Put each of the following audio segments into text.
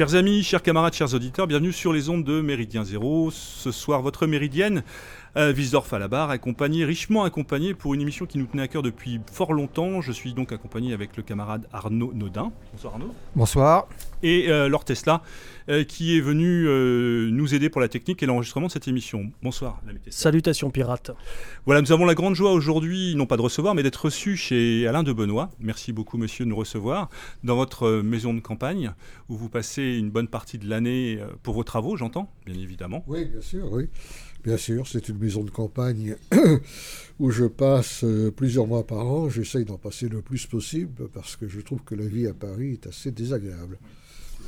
Chers amis, chers camarades, chers auditeurs, bienvenue sur les ondes de Méridien Zéro. Ce soir, votre méridienne, euh, à la barre, accompagné, richement accompagné pour une émission qui nous tenait à cœur depuis fort longtemps. Je suis donc accompagné avec le camarade Arnaud Nodin. Bonsoir Arnaud. Bonsoir. Et euh, Laure Tesla, euh, qui est venu euh, nous aider pour la technique et l'enregistrement de cette émission. Bonsoir. Salutations pirates. Voilà, nous avons la grande joie aujourd'hui, non pas de recevoir, mais d'être reçus chez Alain de Benoît. Merci beaucoup, monsieur, de nous recevoir dans votre maison de campagne, où vous passez une bonne partie de l'année pour vos travaux, j'entends, bien évidemment. Oui, bien sûr, oui. Bien sûr, c'est une maison de campagne où je passe euh, plusieurs mois par an. J'essaye d'en passer le plus possible parce que je trouve que la vie à Paris est assez désagréable.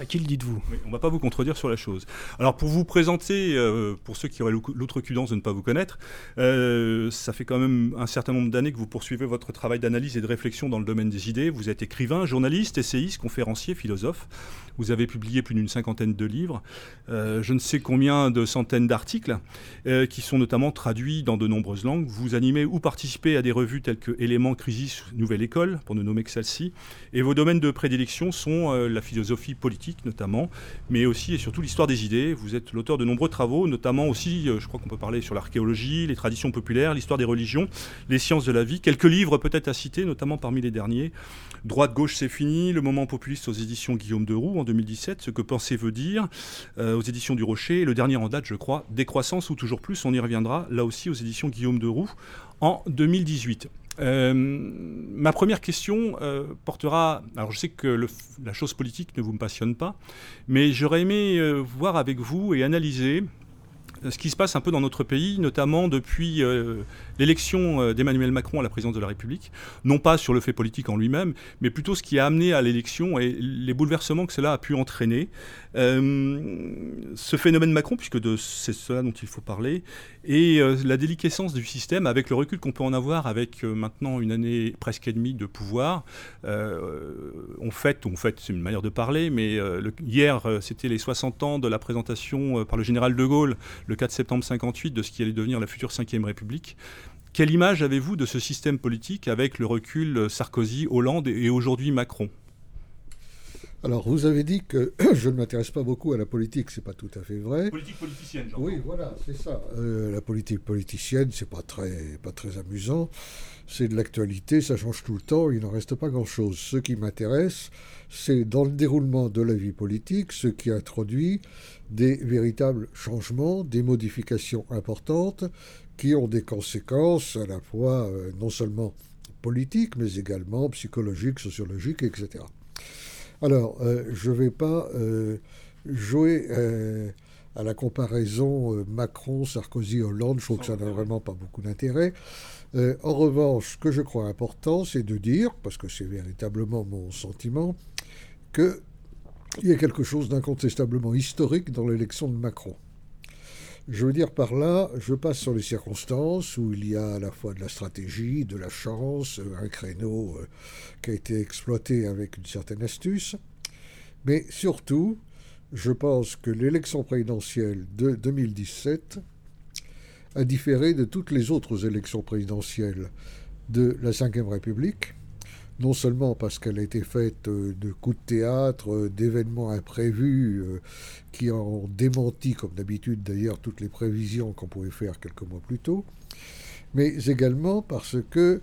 À qui le dites-vous? On ne va pas vous contredire sur la chose. Alors pour vous présenter, euh, pour ceux qui auraient l'outrecuidance de ne pas vous connaître, euh, ça fait quand même un certain nombre d'années que vous poursuivez votre travail d'analyse et de réflexion dans le domaine des idées. Vous êtes écrivain, journaliste, essayiste, conférencier, philosophe. Vous avez publié plus d'une cinquantaine de livres, euh, je ne sais combien de centaines d'articles, qui sont notamment traduits dans de nombreuses langues. Vous animez ou participez à des revues telles que Éléments, Crisis, Nouvelle École, pour ne nommer que celle-ci. Et vos domaines de prédilection sont la philosophie politique notamment, mais aussi et surtout l'histoire des idées. Vous êtes l'auteur de nombreux travaux, notamment aussi, euh, je crois qu'on peut parler sur l'archéologie, les traditions populaires, l'histoire des religions, les sciences de la vie. Quelques livres peut-être à citer, notamment parmi les derniers. Droite-gauche, c'est fini. Le moment populiste aux éditions Guillaume de Roux en 2017. Ce que penser veut dire euh, aux éditions du Rocher. le dernier en date, je crois, Décroissance ou toujours plus. On y reviendra là aussi aux éditions Guillaume de Roux en 2018. Euh, ma première question euh, portera. Alors, je sais que la chose politique ne vous passionne pas, mais j'aurais aimé voir avec vous et analyser ce qui se passe un peu dans notre pays, notamment depuis l'élection d'Emmanuel Macron à la présidence de la République, non pas sur le fait politique en lui-même, mais plutôt ce qui a amené à l'élection et les bouleversements que cela a pu entraîner. ce phénomène Macron, puisque c'est cela dont il faut parler, et euh, la déliquescence du système, avec le recul qu'on peut en avoir avec euh, maintenant une année presque et demie de pouvoir, euh, on fête, on fête, c'est une manière de parler, mais hier, c'était les 60 ans de la présentation par le général de Gaulle, le 4 septembre 58, de ce qui allait devenir la future 5e République. Quelle image avez-vous de ce système politique avec le recul Sarkozy, Hollande et aujourd'hui Macron? Alors, vous avez dit que je ne m'intéresse pas beaucoup à la politique, c'est pas tout à fait vrai. Politique politicienne, genre. Oui, voilà, c'est ça. Euh, la politique politicienne, c'est pas très, pas très amusant. C'est de l'actualité, ça change tout le temps, il n'en reste pas grand-chose. Ce qui m'intéresse, c'est dans le déroulement de la vie politique, ce qui introduit des véritables changements, des modifications importantes qui ont des conséquences à la fois euh, non seulement politiques, mais également psychologiques, sociologiques, etc. Alors, euh, je ne vais pas euh, jouer à la comparaison Macron, Sarkozy, Hollande. Je trouve que ça n'a vraiment pas beaucoup d'intérêt. en revanche, ce que je crois important, c'est de dire, parce que c'est véritablement mon sentiment, qu'il y a quelque chose d'incontestablement historique dans l'élection de Macron. Je veux dire par là, je passe sur les circonstances où il y a à la fois de la stratégie, de la chance, un créneau euh, qui a été exploité avec une certaine astuce, mais surtout, je pense que l'élection présidentielle de 2017 a différé de toutes les autres élections présidentielles de la Ve République, non seulement parce qu'elle a été faite euh, de coups de théâtre, euh, d'événements imprévus euh, qui ont démenti, comme d'habitude d'ailleurs, toutes les prévisions qu'on pouvait faire quelques mois plus tôt, mais également parce que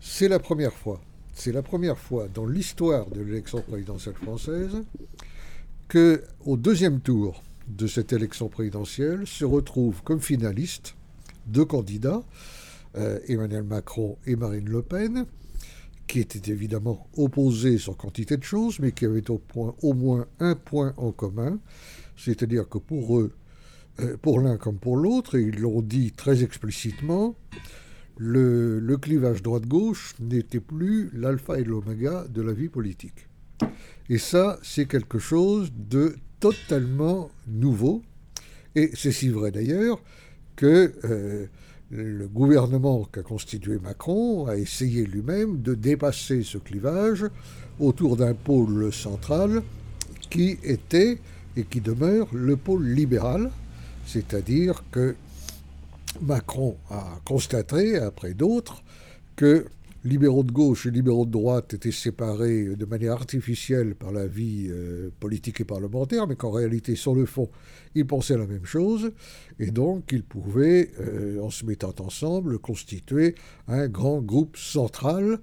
c'est la première fois, c'est la première fois dans l'histoire de l'élection présidentielle française que, au deuxième tour de cette élection présidentielle, se retrouvent comme finalistes deux candidats, Emmanuel Macron et Marine Le Pen, qui étaient évidemment opposés sur quantité de choses, mais qui avaient au, moins un point en commun, c'est-à-dire que pour eux, euh, pour l'un comme pour l'autre, et ils l'ont dit très explicitement, le, le clivage droite-gauche n'était plus l'alpha et l'oméga de la vie politique. Et ça, c'est quelque chose de totalement nouveau. Et c'est si vrai d'ailleurs que euh, le gouvernement qu'a constitué Macron a essayé lui-même de dépasser ce clivage autour d'un pôle central qui était et qui demeure le pôle libéral, c'est-à-dire que Macron a constaté, après d'autres, que libéraux de gauche et libéraux de droite étaient séparés de manière artificielle par la vie euh, politique et parlementaire, mais qu'en réalité, sur le fond, ils pensaient la même chose, et donc ils pouvaient, euh, en se mettant ensemble, constituer un grand groupe central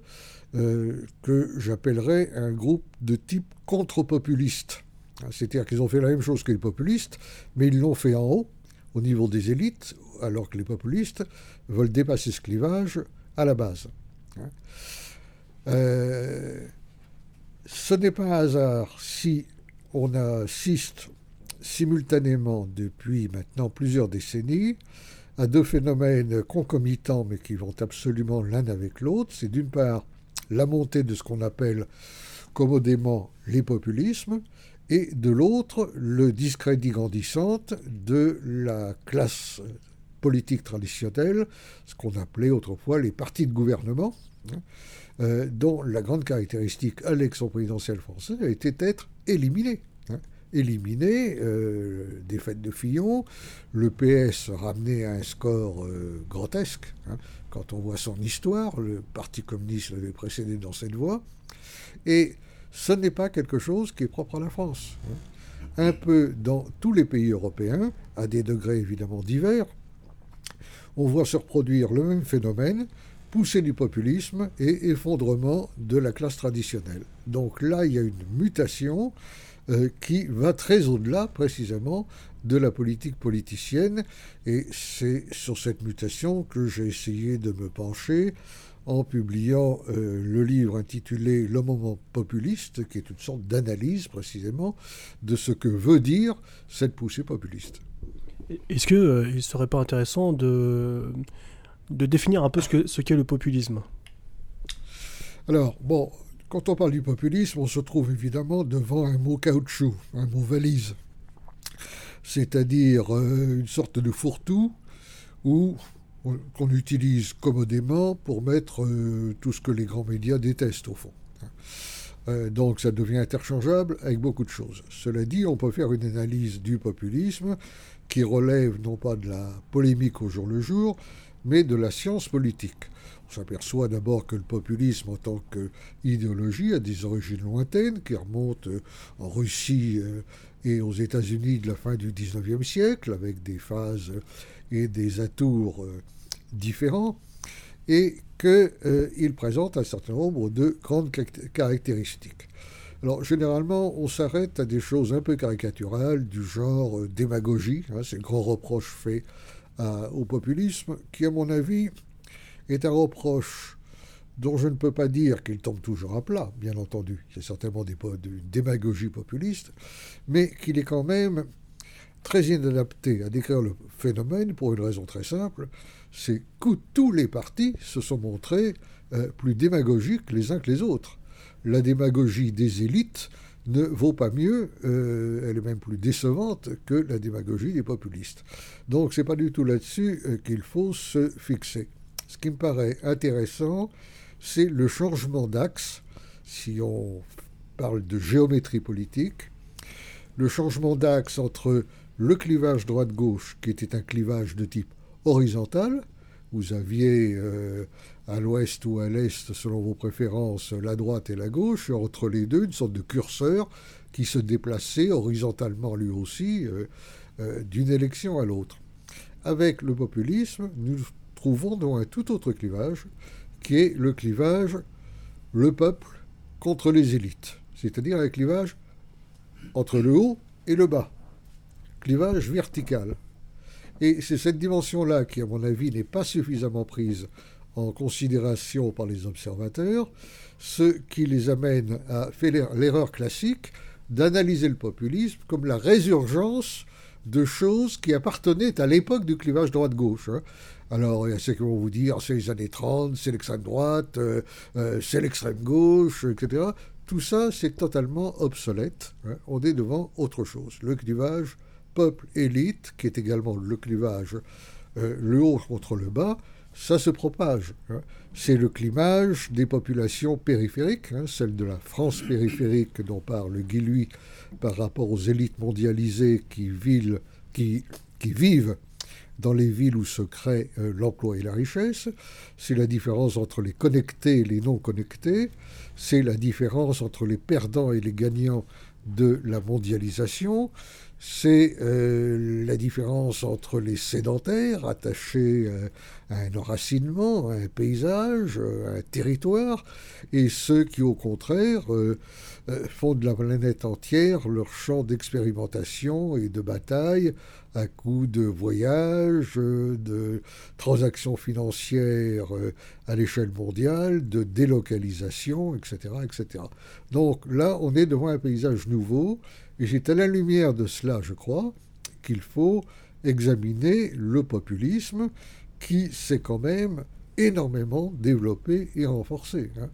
euh, que j'appellerais un groupe de type contre-populiste. C'est-à-dire qu'ils ont fait la même chose que les populistes, mais ils l'ont fait en haut, au niveau des élites, alors que les populistes veulent dépasser ce clivage à la base. Hein. Euh, ce n'est pas un hasard si on assiste simultanément depuis maintenant plusieurs décennies à deux phénomènes concomitants mais qui vont absolument l'un avec l'autre. C'est d'une part la montée de ce qu'on appelle commodément les populismes et de l'autre le discrédit grandissant de la classe politique traditionnelle, ce qu'on appelait autrefois les partis de gouvernement, hein, euh, dont la grande caractéristique à l'élection présidentielle française été d'être éliminée. Hein, éliminé euh, fêtes de Fillon, le PS ramené à un score euh, grotesque. Hein, quand on voit son histoire, le Parti communiste l'avait précédé dans cette voie. Et ce n'est pas quelque chose qui est propre à la France. Un peu dans tous les pays européens, à des degrés évidemment divers, on voit se reproduire le même phénomène, poussée du populisme et effondrement de la classe traditionnelle. Donc là, il y a une mutation euh, qui va très au-delà précisément de la politique politicienne. Et c'est sur cette mutation que j'ai essayé de me pencher en publiant euh, le livre intitulé Le moment populiste, qui est une sorte d'analyse précisément de ce que veut dire cette poussée populiste. Est-ce qu'il euh, ne serait pas intéressant de, définir un peu ce qu'est le populisme? Alors, bon, quand on parle du populisme, on se trouve évidemment devant un mot caoutchouc, un mot valise. C'est-à-dire euh, une sorte de fourre-tout où qu'on utilise commodément pour mettre euh, tout ce que les grands médias détestent au fond. donc ça devient interchangeable avec beaucoup de choses. Cela dit, on peut faire une analyse du populisme qui relève non pas de la polémique au jour le jour, mais de la science politique. On s'aperçoit d'abord que le populisme en tant qu'idéologie a des origines lointaines qui remontent euh, en Russie euh, et aux États-Unis de la fin du XIXe siècle, avec des phases et des atours euh, différents, et qu'il présente un certain nombre de grandes caractéristiques. Alors, généralement, on s'arrête à des choses un peu caricaturales, du genre euh, démagogie, hein, c'est le grand reproche fait au populisme, qui, à mon avis, est un reproche dont je ne peux pas dire qu'il tombe toujours à plat, bien entendu. C'est certainement des, de démagogie populiste, mais qu'il est quand même très inadapté à décrire le phénomène pour une raison très simple, c'est que tous les partis se sont montrés euh, plus démagogiques les uns que les autres la démagogie des élites ne vaut pas mieux, euh, elle est même plus décevante que la démagogie des populistes. Donc c'est pas du tout là-dessus euh, qu'il faut se fixer. Ce qui me paraît intéressant, c'est le changement d'axe, si on parle de géométrie politique, le changement d'axe entre le clivage droite-gauche, qui était un clivage de type horizontal, vous aviez euh, à l'ouest ou à l'est, selon vos préférences, la droite et la gauche, et entre les deux, une sorte de curseur qui se déplaçait horizontalement lui aussi euh, euh, d'une élection à l'autre. Avec le populisme, nous trouvons dans un tout autre clivage, qui est le clivage le peuple contre les élites, c'est-à-dire un clivage entre le haut et le bas, clivage vertical. Et c'est cette dimension-là qui, à mon avis, n'est pas suffisamment prise en considération par les observateurs, ce qui les amène à faire l'erreur classique d'analyser le populisme comme la résurgence de choses qui appartenaient à l'époque du clivage droite-gauche. Hein. Alors, il y a ceux qui vont vous dire c'est les années 30, c'est l'extrême droite, euh, euh, c'est l'extrême gauche, etc. Tout ça, c'est totalement obsolète. Hein. On est devant autre chose. Le clivage peuple-élite, qui est également le clivage euh, le haut contre le bas, ça se propage. Hein. C'est le climage des populations périphériques, hein, celle de la France périphérique dont parle Guy par rapport aux élites mondialisées qui, vivent dans les villes où se crée euh, l'emploi et la richesse, c'est la différence entre les connectés et les non connectés, c'est la différence entre les perdants et les gagnants de la mondialisation, c'est euh, la différence entre les sédentaires attachés euh, à un enracinement, à un paysage, à un territoire, et ceux qui, au contraire, font de la planète entière leur champ d'expérimentation et de bataille à coup de voyages, de transactions financières euh, à l'échelle mondiale, de délocalisation, etc., etc. Donc là, on est devant un paysage nouveau, et c'est à la lumière de cela, je crois, qu'il faut examiner le populisme qui s'est quand même énormément développé et renforcé. Hein.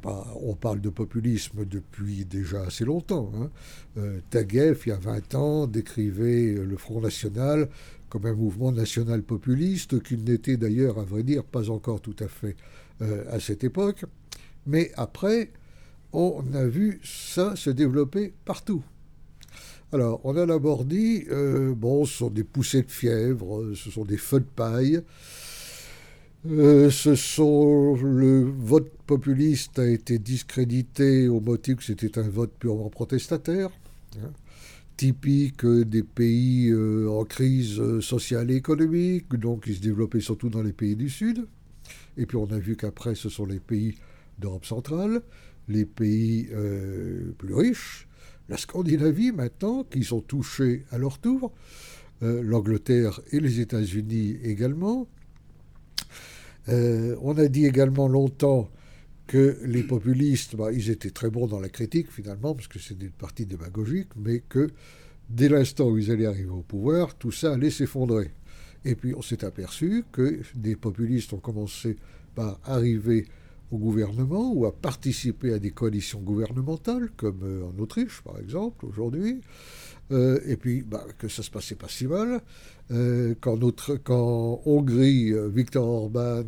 Pas, on parle de populisme depuis déjà assez longtemps. Hein. Euh, Taguieff, il y a 20 ans, décrivait le Front National comme un mouvement national populiste, qu'il n'était d'ailleurs, à vrai dire, pas encore tout à fait euh, à cette époque. Mais après, on a vu ça se développer partout. Alors, on a d'abord dit, euh, bon, ce sont des poussées de fièvre, ce sont des feux de paille. Euh, le vote populiste a été discrédité au motif que c'était un vote purement protestataire, hein, typique des pays euh, en crise sociale et économique, donc qui se développaient surtout dans les pays du Sud. Et puis on a vu qu'après, ce sont les pays d'Europe centrale, les pays plus riches, la Scandinavie maintenant, qui sont touchés à leur tour, l'Angleterre et les États-Unis également. Euh, on a dit également longtemps que les populistes, bah, ils étaient très bons dans la critique finalement, parce que c'est des partis démagogiques, mais que dès l'instant où ils allaient arriver au pouvoir, tout ça allait s'effondrer. Et puis on s'est aperçu que des populistes ont commencé par arriver au gouvernement ou à participer à des coalitions gouvernementales, comme euh, en Autriche par exemple aujourd'hui, euh, et puis bah, que ça se passait pas si mal. Euh, quand, notre, quand Hongrie, Viktor Orban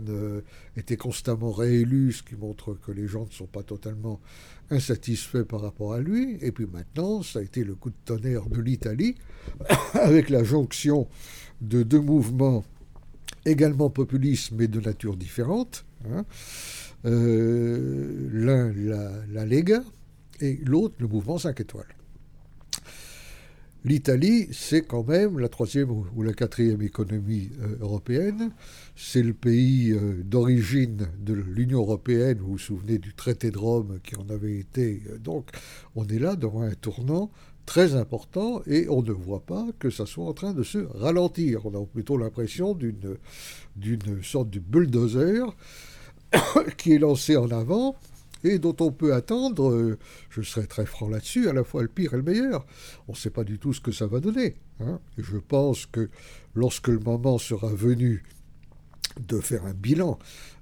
était constamment réélu, ce qui montre que les gens ne sont pas totalement insatisfaits par rapport à lui. Et puis maintenant, ça a été le coup de tonnerre de l'Italie, avec la jonction de deux mouvements également populistes, mais de nature différente. Hein. L'un, la, la Lega, et l'autre, le mouvement 5 étoiles. L'Italie, c'est quand même la troisième ou la quatrième économie euh, européenne. C'est le pays euh, d'origine de l'Union européenne. Vous vous souvenez du traité de Rome qui en avait été. Euh, donc, on est là devant un tournant très important et on ne voit pas que ça soit en train de se ralentir. On a plutôt l'impression d'une sorte de bulldozer qui est lancé en avant et dont on peut attendre, euh, je serai très franc là-dessus, à la fois le pire et le meilleur. On ne sait pas du tout ce que ça va donner. Hein. Je pense que lorsque le moment sera venu de faire un bilan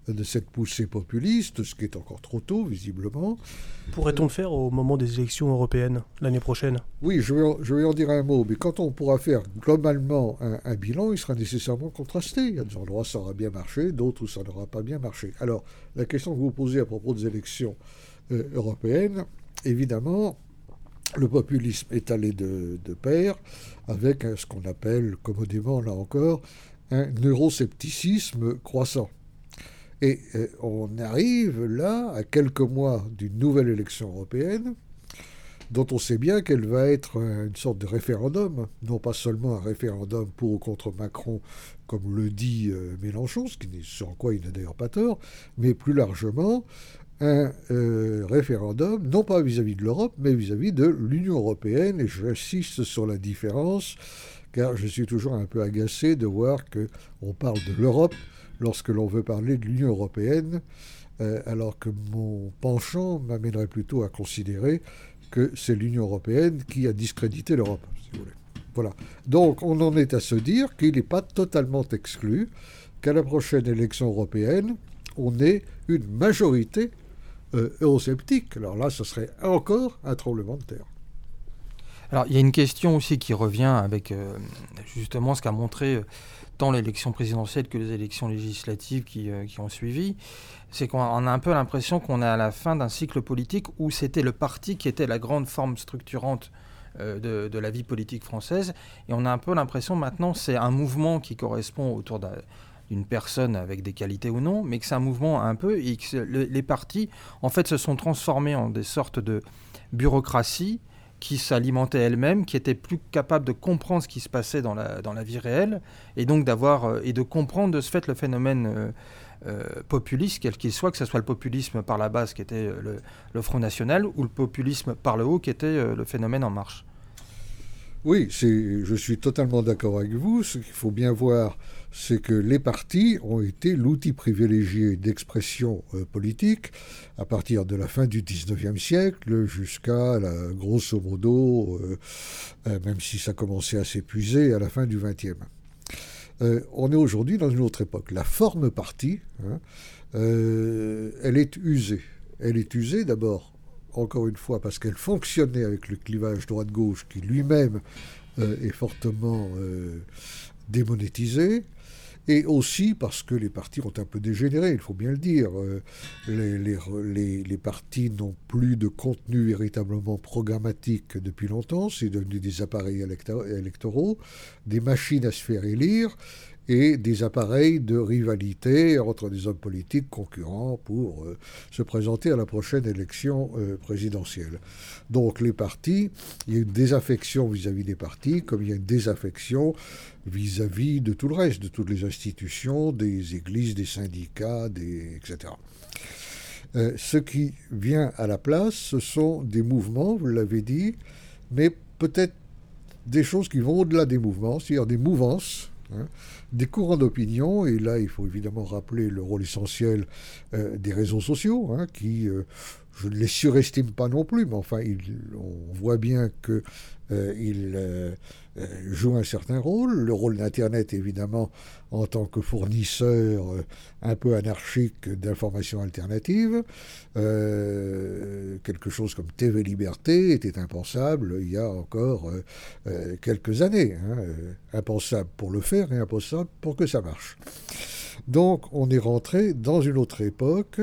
de cette poussée populiste, ce qui est encore trop tôt, visiblement. Pourrait-on le faire au moment des élections européennes l'année prochaine? Oui, je vais, en, dire un mot, mais quand on pourra faire globalement un, bilan, il sera nécessairement contrasté. Il y a des endroits où ça aura bien marché, d'autres où ça n'aura pas bien marché. Alors, la question que vous posez à propos des élections euh, européennes, évidemment, le populisme est allé de, de pair avec ce qu'on appelle commodément, là encore, un euroscepticisme croissant. Et euh, on arrive là à quelques mois d'une nouvelle élection européenne dont on sait bien qu'elle va être une sorte de référendum, non pas seulement un référendum pour ou contre Macron, comme le dit euh, Mélenchon, ce, qui, ce en quoi il n'a d'ailleurs pas tort, mais plus largement un euh, référendum, non pas vis-à-vis de l'Europe, mais vis-à-vis -vis de l'Union européenne, et j'insiste sur la différence, car je suis toujours un peu agacé de voir qu'on parle de l'Europe lorsque l'on veut parler de l'Union européenne, euh, alors que mon penchant m'amènerait plutôt à considérer que c'est l'Union européenne qui a discrédité l'Europe, si vous voulez. Voilà. Donc on en est à se dire qu'il n'est pas totalement exclu qu'à la prochaine élection européenne, on ait une majorité euh, eurosceptique. Alors là, ce serait encore un tremblement de terre. Alors il y a une question aussi qui revient avec euh, justement ce qu'a montré tant l'élection présidentielle que les élections législatives qui, euh, qui ont suivi, c'est qu'on a un peu l'impression qu'on est à la fin d'un cycle politique où c'était le parti qui était la grande forme structurante de, de, la vie politique française. Et on a un peu l'impression maintenant c'est un mouvement qui correspond autour d'une personne avec des qualités ou non, mais que c'est un mouvement un peu, et que les partis, en fait, se sont transformés en des sortes de bureaucratie qui s'alimentait elle-même, qui était plus capable de comprendre ce qui se passait dans la, dans la vie réelle, et donc d'avoir euh, et de comprendre de ce fait le phénomène euh, euh, populiste, quel qu'il soit, que ce soit le populisme par la base qui était le, le, Front National, ou le populisme par le haut qui était le phénomène En Marche. Oui, je suis totalement d'accord avec vous. Ce qu'il faut bien voir, c'est que les partis ont été l'outil privilégié d'expression euh, politique à partir de la fin du 19e siècle jusqu'à, grosso modo, euh, euh, même si ça commençait à s'épuiser, à la fin du 20e. on est aujourd'hui dans une autre époque. La forme parti, hein, elle est usée. Elle est usée d'abord encore une fois, parce qu'elle fonctionnait avec le clivage droite-gauche qui lui-même est fortement démonétisé, et aussi parce que les partis ont un peu dégénéré, il faut bien le dire. Euh, les, partis n'ont plus de contenu véritablement programmatique depuis longtemps, c'est devenu des appareils électoraux, des machines à se faire élire, et des appareils de rivalité entre des hommes politiques concurrents pour euh, se présenter à la prochaine élection euh, présidentielle. Donc les partis, il y a une désaffection vis-à-vis des partis, comme il y a une désaffection vis-à-vis de tout le reste, de toutes les institutions, des églises, des syndicats, etc. Euh, ce qui vient à la place, ce sont des mouvements, vous l'avez dit, mais peut-être des choses qui vont au-delà des mouvements, c'est-à-dire des mouvances. Hein, des courants d'opinion, et là il faut évidemment rappeler le rôle essentiel euh, des réseaux sociaux, hein, qui, euh, je ne les surestime pas non plus, mais enfin on voit bien qu'ils euh, jouent un certain rôle. Le rôle d'Internet, évidemment, en tant que fournisseur un peu anarchique d'informations alternatives. quelque chose comme TV Liberté était impensable il y a encore quelques années. Hein, impensable pour le faire et impensable pour que ça marche. Donc on est rentré dans une autre époque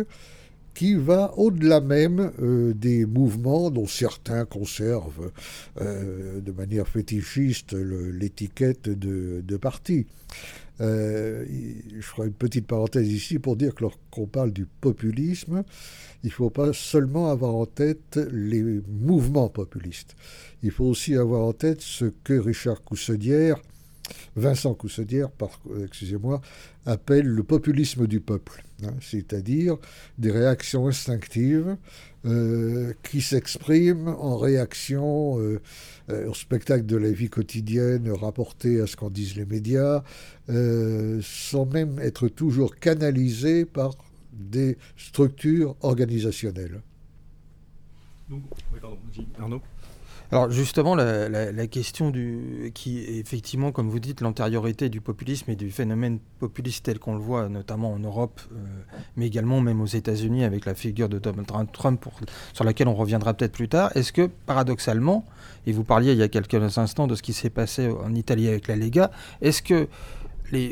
qui va au-delà même euh, des mouvements dont certains conservent euh, de manière fétichiste l'étiquette de, parti. Euh, je ferai une petite parenthèse ici pour dire que lorsqu'on parle du populisme, il ne faut pas seulement avoir en tête les mouvements populistes. Il faut aussi avoir en tête ce que Richard Coussedière Vincent Coussedière, euh, excusez-moi, appelle le populisme du peuple, hein, c'est-à-dire des réactions instinctives euh, qui s'expriment en réaction euh, au spectacle de la vie quotidienne rapporté à ce qu'en disent les médias, sans même être toujours canalisées par des structures organisationnelles. Arnaud alors justement, la, question du, qui effectivement, comme vous dites, l'antériorité du populisme et du phénomène populiste tel qu'on le voit notamment en Europe, euh, mais également même aux États-Unis avec la figure de Donald Trump, sur laquelle on reviendra peut-être plus tard, est-ce que paradoxalement, et vous parliez il y a quelques instants de ce qui s'est passé en Italie avec la Lega, est-ce que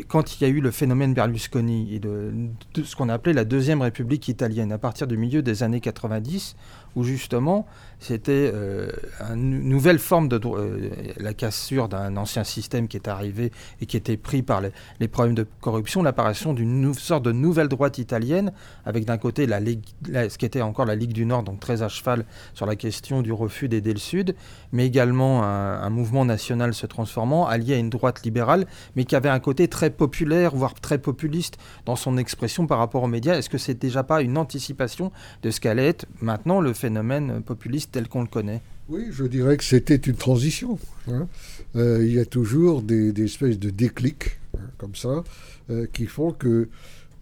quand il y a eu le phénomène Berlusconi et de, de ce qu'on appelait la deuxième République italienne à partir du milieu des années 90, où justement c'était euh, une nouvelle forme de euh, la cassure d'un ancien système qui est arrivé et qui était pris par les, problèmes de corruption, l'apparition d'une sorte de nouvelle droite italienne, avec d'un côté la Ligue, ce qui était encore la Ligue du Nord, donc très à cheval sur la question du refus d'aider le Sud, mais également un, un, mouvement national se transformant, allié à une droite libérale, mais qui avait un côté très populaire, voire très populiste dans son expression par rapport aux médias. Est-ce que c'est déjà pas une anticipation de ce qu'allait être maintenant le phénomène populiste tel qu'on le connaît Oui, je dirais que c'était une transition. Hein. Euh, il y a toujours des, espèces de déclics, hein, comme ça, euh, qui font que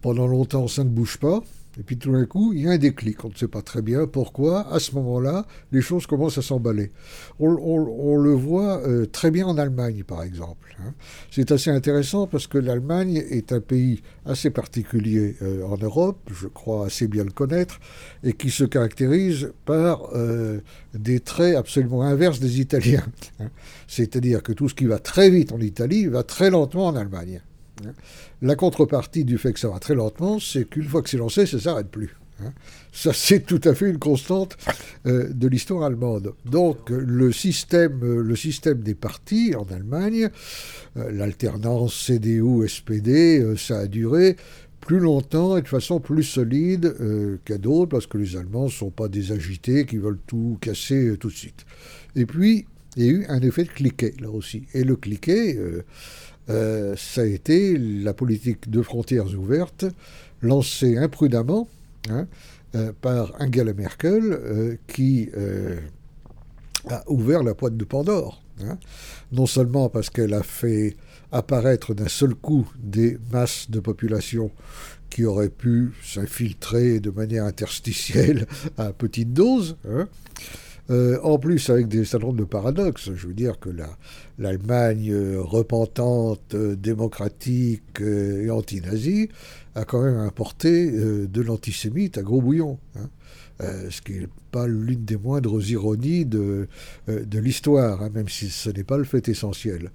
pendant longtemps, ça ne bouge pas. Et puis tout d'un coup, il y a un déclic. On ne sait pas très bien pourquoi. À ce moment-là, les choses commencent à s'emballer. On, le voit euh, très bien en Allemagne, par exemple. Hein. C'est assez intéressant parce que l'Allemagne est un pays assez particulier euh, en Europe, je crois assez bien le connaître, et qui se caractérise par euh, des traits absolument inverses des Italiens. Hein. C'est-à-dire que tout ce qui va très vite en Italie va très lentement en Allemagne. La contrepartie du fait que ça va très lentement, c'est qu'une fois que c'est lancé, ça ne s'arrête plus. Hein. Ça, c'est tout à fait une constante euh, de l'histoire allemande. Donc, le système, le système des partis en Allemagne, euh, l'alternance CDU-SPD, euh, ça a duré plus longtemps et de façon plus solide qu'à d'autres, parce que les Allemands ne sont pas des agités qui veulent tout casser tout de suite. Et puis, il y a eu un effet de cliquet, là aussi. Et le cliquet, ça a été la politique de frontières ouvertes, lancée imprudemment, Hein, euh, par Angela Merkel, euh, qui euh, a ouvert la boîte de Pandore. Hein. non seulement parce qu'elle a fait apparaître d'un seul coup des masses de population qui auraient pu s'infiltrer de manière interstitielle à petite dose, hein, en plus avec des certain de paradoxes. Je veux dire que l'Allemagne repentante, démocratique et anti-nazie a quand même importé euh, de l'antisémite à gros bouillon. Hein. Euh, ce qui n'est pas l'une des moindres ironies de, euh, de l'histoire, hein, même si ce n'est pas le fait essentiel.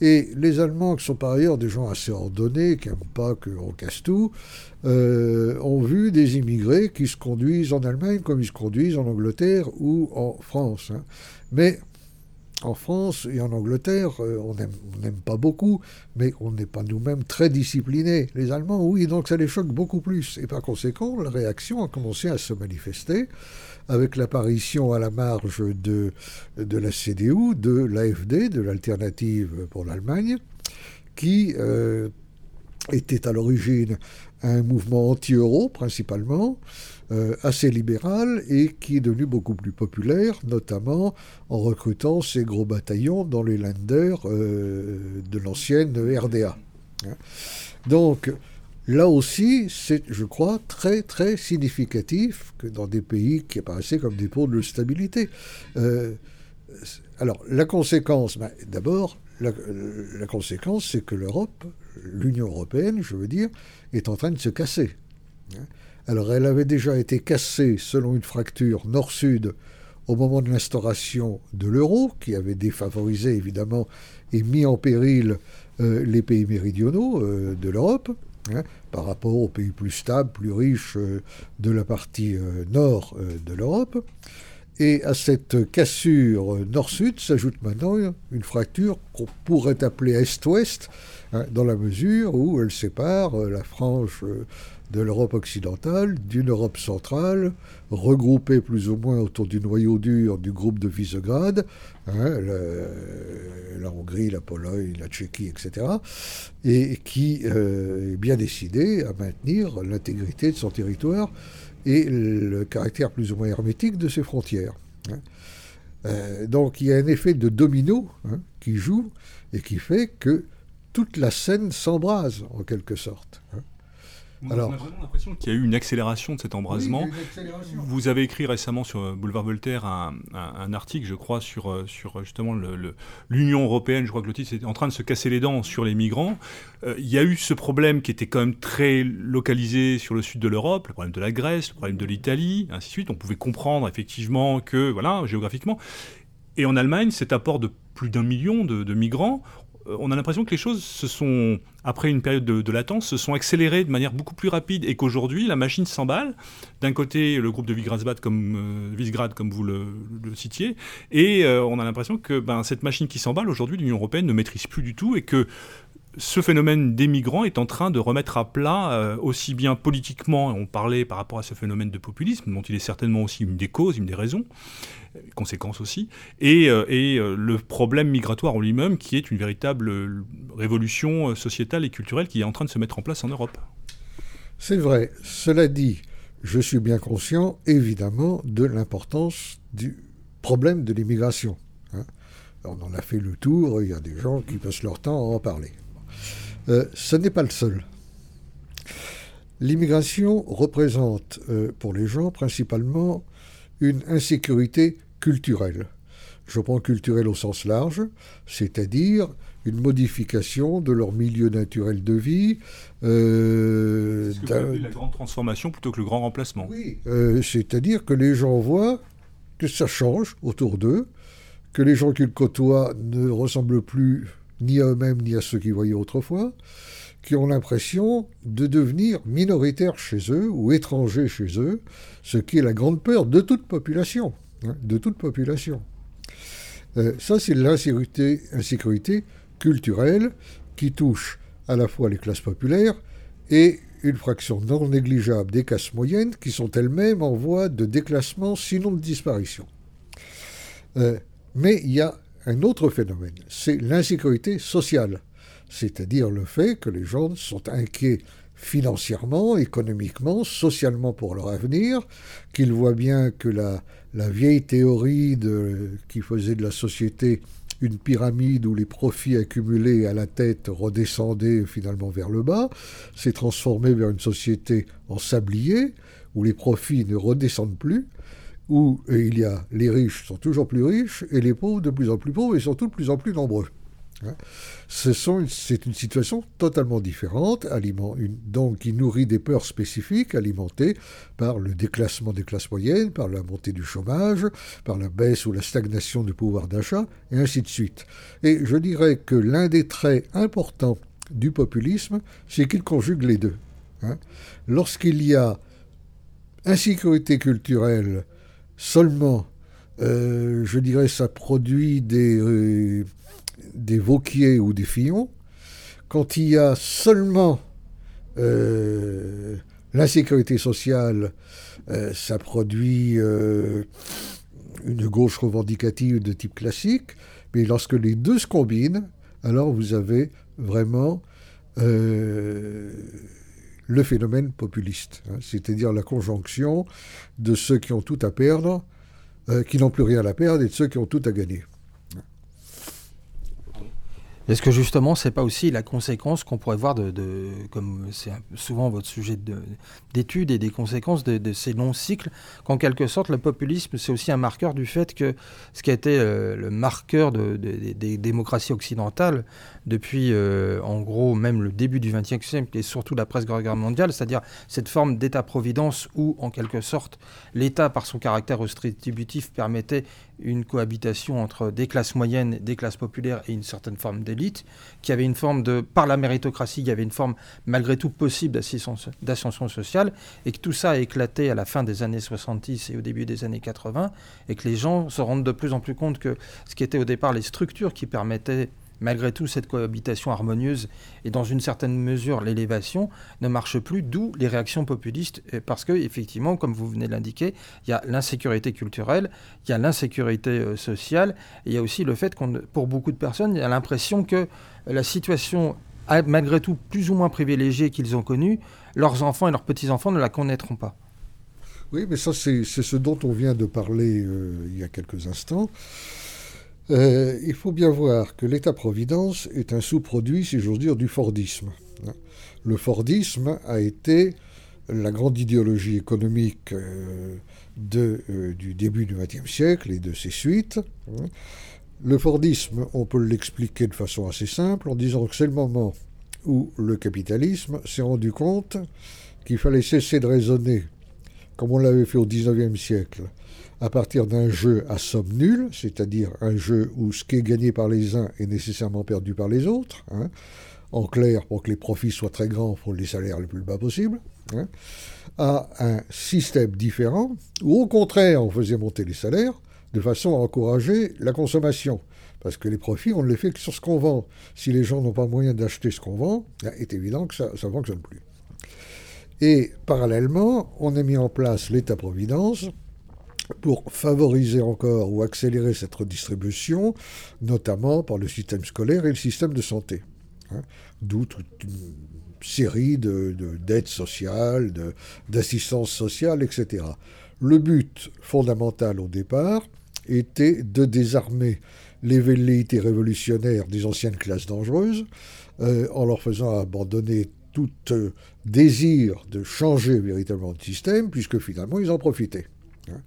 Et les Allemands, qui sont par ailleurs des gens assez ordonnés, qui n'aiment pas qu'on casse tout, ont vu des immigrés qui se conduisent en Allemagne comme ils se conduisent en Angleterre ou en France. Hein. Mais en France et en Angleterre, euh, on n'aime pas beaucoup, mais on n'est pas nous-mêmes très disciplinés. Les Allemands, oui, donc ça les choque beaucoup plus. Et par conséquent, la réaction a commencé à se manifester avec l'apparition à la marge de, de la CDU, de l'AFD, de l'Alternative pour l'Allemagne, qui euh, était à l'origine un mouvement anti-euro principalement, euh, assez libéral et qui est devenu beaucoup plus populaire, notamment en recrutant ces gros bataillons dans les landers euh, de l'ancienne RDA. Hein. Donc, là aussi, c'est, je crois, très très significatif que dans des pays qui apparaissaient comme des pôles de stabilité. Euh, alors, la conséquence, ben, d'abord, la, la, conséquence, c'est que l'Europe, l'Union européenne, je veux dire, est en train de se casser. Hein. Alors elle avait déjà été cassée selon une fracture nord-sud au moment de l'instauration de l'euro, qui avait défavorisé évidemment et mis en péril euh, les pays méridionaux euh, de l'Europe, hein, par rapport aux pays plus stables, plus riches euh, de la partie nord de l'Europe. Et à cette cassure nord-sud s'ajoute maintenant une fracture qu'on pourrait appeler est-ouest, hein, dans la mesure où elle sépare la frange de l'Europe occidentale, d'une Europe centrale, regroupée plus ou moins autour du noyau dur du groupe de Visegrad, hein, la Hongrie, la Pologne, la Tchéquie, etc., et qui euh, est bien décidée à maintenir l'intégrité de son territoire et le caractère plus ou moins hermétique de ses frontières. Hein. Euh, donc il y a un effet de domino hein, qui joue et qui fait que toute la scène s'embrase en quelque sorte. Alors, on a vraiment l'impression qu'il y a eu une accélération de cet embrasement. Vous avez écrit récemment sur euh, Boulevard Voltaire un, article, je crois, sur, euh, sur euh, justement l'Union européenne. Je crois que le titre est en train de se casser les dents sur les migrants. il y a eu ce problème qui était quand même très localisé sur le sud de l'Europe, le problème de la Grèce, le problème de l'Italie, ainsi de suite. On pouvait comprendre effectivement que, voilà, géographiquement. Et en Allemagne, cet apport de plus d'un million de, migrants, on a l'impression que les choses se sont, après une période de, latence, se sont accélérées de manière beaucoup plus rapide et qu'aujourd'hui, la machine s'emballe. D'un côté, le groupe de Visegrad, comme, euh, comme vous le, citiez, et euh, on a l'impression que ben, cette machine qui s'emballe, aujourd'hui, l'Union européenne ne maîtrise plus du tout et que ce phénomène des migrants est en train de remettre à plat, euh, aussi bien politiquement, on parlait par rapport à ce phénomène de populisme, dont il est certainement aussi une des causes, une des raisons, euh, conséquences aussi, et, euh, le problème migratoire en lui-même, qui est une véritable révolution sociétale et culturelle qui est en train de se mettre en place en Europe. C'est vrai. Cela dit, je suis bien conscient, évidemment, de l'importance du problème de l'immigration. Hein. On en a fait le tour, il y a des gens qui passent leur temps à en parler. Euh, ce n'est pas le seul. L'immigration représente euh, pour les gens principalement une insécurité culturelle. Je prends culturelle au sens large, c'est-à-dire une modification de leur milieu naturel de vie. Euh, la grande transformation plutôt que le grand remplacement? Oui, c'est-à-dire que les gens voient que ça change autour d'eux, que les gens qu'ils côtoient ne ressemblent plus ni à eux-mêmes ni à ceux qu'ils voyaient autrefois, qui ont l'impression de devenir minoritaires chez eux ou étrangers chez eux, ce qui est la grande peur de toute population. Hein, de toute population. Euh, ça, c'est l'insécurité insécurité culturelle qui touche à la fois les classes populaires et une fraction non négligeable des classes moyennes qui sont elles-mêmes en voie de déclassement, sinon de disparition. Euh, mais il y a un autre phénomène, c'est l'insécurité sociale, c'est-à-dire le fait que les gens sont inquiets financièrement, économiquement, socialement pour leur avenir, qu'ils voient bien que la, vieille théorie qui faisait de la société une pyramide où les profits accumulés à la tête redescendaient finalement vers le bas, s'est transformée vers une société en sablier, où les profits ne redescendent plus, où il y a les riches sont toujours plus riches et les pauvres de plus en plus pauvres et surtout de plus en plus nombreux. Hein. C'est une situation totalement différente, donc qui nourrit des peurs spécifiques alimentées par le déclassement des classes moyennes, par la montée du chômage, par la baisse ou la stagnation du pouvoir d'achat, et ainsi de suite. Et je dirais que l'un des traits importants du populisme, c'est qu'il conjugue les deux. Hein. Lorsqu'il y a insécurité culturelle seulement, euh, je dirais, ça produit des... Euh, ou des Fillons, quand il y a seulement euh, l'insécurité sociale, euh, ça produit une gauche revendicative de type classique, mais lorsque les deux se combinent, alors vous avez vraiment le phénomène populiste, hein, c'est-à-dire la conjonction de ceux qui ont tout à perdre, qui n'ont plus rien à perdre, et de ceux qui ont tout à gagner. Est-ce que justement, c'est pas aussi la conséquence qu'on pourrait voir de, comme c'est souvent votre sujet d'étude et des conséquences de, ces longs cycles, qu'en quelque sorte, le populisme, c'est aussi un marqueur du fait que ce qui a été euh, le marqueur des démocraties occidentales depuis, euh, en gros, même le début du XXe siècle et surtout la presse guerre mondiale, c'est-à-dire cette forme d'État-providence où, en quelque sorte, l'État, par son caractère redistributif, permettait une cohabitation entre des classes moyennes, des classes populaires et une certaine forme d'élite, qui avait une forme de, par la méritocratie, il y avait une forme malgré tout possible d'ascension sociale, et que tout ça a éclaté à la fin des années 70 et au début des années 80, et que les gens se rendent de plus en plus compte que ce qui était au départ les structures qui permettaient malgré tout, cette cohabitation harmonieuse et dans une certaine mesure l'élévation ne marche plus, d'où les réactions populistes, parce que effectivement, comme vous venez de l'indiquer, il y a l'insécurité culturelle, il y a l'insécurité euh, sociale, et il y a aussi le fait qu'on, pour beaucoup de personnes, il y a l'impression que la situation malgré tout plus ou moins privilégiée qu'ils ont connue, leurs enfants et leurs petits-enfants ne la connaîtront pas. Oui, mais ça, c'est ce dont on vient de parler euh, il y a quelques instants. Euh, il faut bien voir que l'État-providence est un sous-produit, si j'ose dire, du Fordisme. Le Fordisme a été la grande idéologie économique euh, euh, du début du XXe siècle et de ses suites. Le Fordisme, on peut l'expliquer de façon assez simple en disant que c'est le moment où le capitalisme s'est rendu compte qu'il fallait cesser de raisonner, comme on l'avait fait au XIXe siècle, à partir d'un jeu à somme nulle, c'est-à-dire un jeu où ce qui est gagné par les uns est nécessairement perdu par les autres. Hein. En clair, pour que les profits soient très grands, il faut les salaires le plus bas possible. Hein, à un système différent, où au contraire, on faisait monter les salaires de façon à encourager la consommation. Parce que les profits, on ne les fait que sur ce qu'on vend. Si les gens n'ont pas moyen d'acheter ce qu'on vend, il est évident que ça ne fonctionne plus. Et parallèlement, on a mis en place l'État-providence, pour favoriser encore ou accélérer cette redistribution, notamment par le système scolaire et le système de santé. Hein. D'où toute une série d'aides de, d'aides sociales, d'assistance sociale, etc. Le but fondamental au départ était de désarmer les velléités révolutionnaires des anciennes classes dangereuses euh, en leur faisant abandonner tout euh, désir de changer véritablement de système, puisque finalement ils en profitaient. Hein.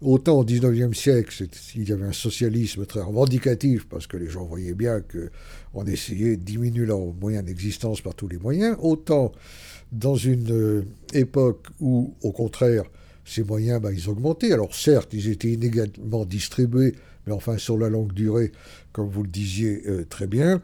Autant au XIXe siècle, il y avait un socialisme très revendicatif, parce que les gens voyaient bien qu'on essayait de diminuer leurs moyens d'existence par tous les moyens, autant dans une euh, époque où, au contraire, ces moyens, bah, ils augmentaient. Alors certes, ils étaient inégalement distribués, Mais enfin, sur la longue durée, comme vous le disiez très bien,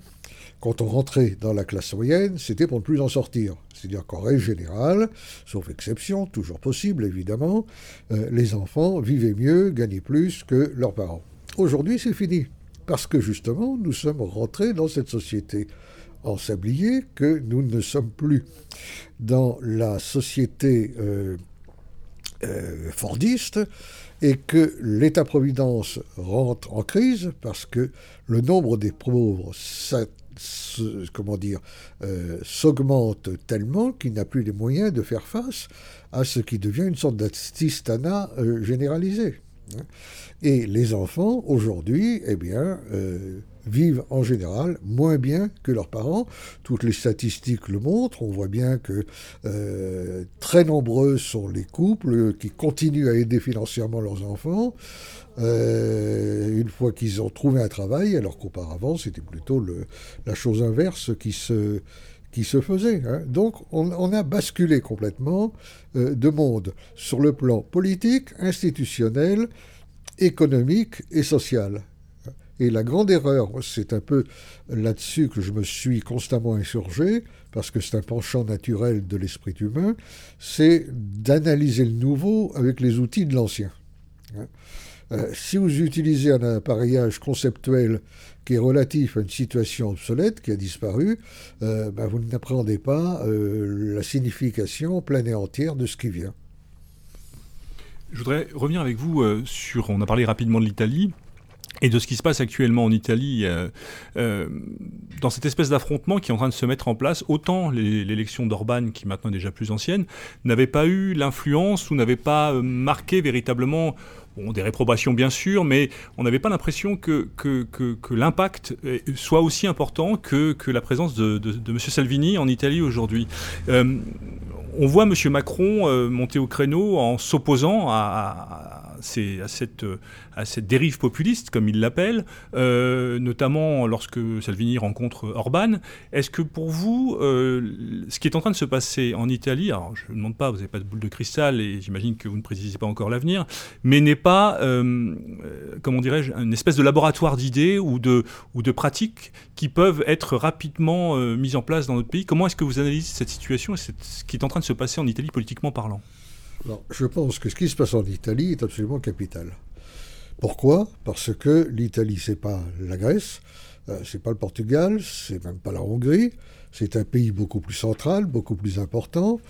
quand on rentrait dans la classe moyenne, c'était pour ne plus en sortir. C'est-à-dire qu'en règle générale, sauf exception, toujours possible évidemment, les enfants vivaient mieux, gagnaient plus que leurs parents. Aujourd'hui, c'est fini. Parce que justement, nous sommes rentrés dans cette société en sablier que nous ne sommes plus dans la société euh, euh, fordiste et que l'État-providence rentre en crise parce que le nombre des pauvres euh, s'augmente tellement qu'il n'a plus les moyens de faire face à ce qui devient une sorte d'assistanat généralisé. Hein. Et les enfants, aujourd'hui, eh bien, euh, vivent en général moins bien que leurs parents. Toutes les statistiques le montrent. On voit bien que euh, très nombreux sont les couples qui continuent à aider financièrement leurs enfants. Euh, une fois qu'ils ont trouvé un travail, alors qu'auparavant c'était plutôt la chose inverse qui se, qui se faisait. Hein. Donc on, a basculé complètement de monde sur le plan politique, institutionnel, économique et sociale. Et la grande erreur, c'est un peu là-dessus que je me suis constamment insurgé, parce que c'est un penchant naturel de l'esprit humain, c'est d'analyser le nouveau avec les outils de l'ancien. Euh, si vous utilisez un appareillage conceptuel qui est relatif à une situation obsolète, qui a disparu, euh, ben, vous n'appréhendez pas euh, la signification pleine et entière de ce qui vient. Je voudrais revenir avec vous sur, on a parlé rapidement de l'Italie, et de ce qui se passe actuellement en Italie, euh, euh, dans cette espèce d'affrontement qui est en train de se mettre en place, autant l'élection d'Orban, qui maintenant est déjà plus ancienne, n'avait pas eu l'influence ou n'avait pas marqué véritablement Bon, des réprobations bien sûr, mais on n'avait pas l'impression que, que, que, l'impact soit aussi important que, que la présence de, de, de M. Salvini en Italie aujourd'hui on voit M. Macron euh, monter au créneau en s'opposant à, à, à cette dérive populiste, comme il l'appelle, euh, notamment lorsque Salvini rencontre Orban. Est-ce que pour vous, euh, ce qui est en train de se passer en Italie, alors je ne demande pas, vous n'avez pas de boule de cristal et j'imagine que vous ne précisez pas encore l'avenir, mais n'est pas, euh, comment dirais-je, une espèce de laboratoire d'idées ou de pratiques qui peuvent être rapidement mises en place dans notre pays? Comment est-ce que vous analysez cette situation et ce qui est en train de se passer en Italie politiquement parlant? Je pense que ce qui se passe en Italie est absolument capital. Pourquoi? Parce que l'Italie, c'est pas la Grèce, euh, c'est pas le Portugal, c'est même pas la Hongrie. C'est un pays beaucoup plus central, beaucoup plus important,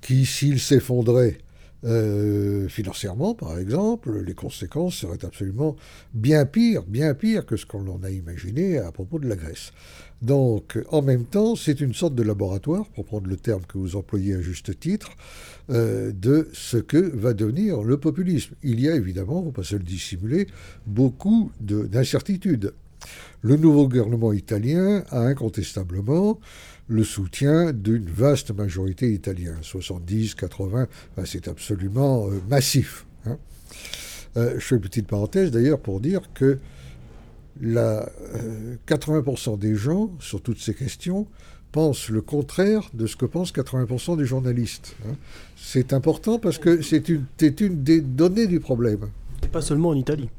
qui, s'il s'effondrait euh, financièrement, par exemple, les conséquences seraient absolument bien pires, bien pires que ce qu'on en a imaginé à propos de la Grèce. Donc, en même temps, c'est une sorte de laboratoire, pour prendre le terme que vous employez à juste titre, euh, de ce que va devenir le populisme. Il y a évidemment, il ne faut pas se le dissimuler, beaucoup d'incertitudes. Le nouveau gouvernement italien a incontestablement le soutien d'une vaste majorité italienne, 70, 80, c'est absolument euh, massif. Hein. Euh, je fais une petite parenthèse d'ailleurs pour dire que la, 80% euh, des gens, sur toutes ces questions, pensent le contraire de ce que pensent 80% des journalistes. Hein. C'est important parce que c'est une, une, des données du problème. Et pas seulement en Italie.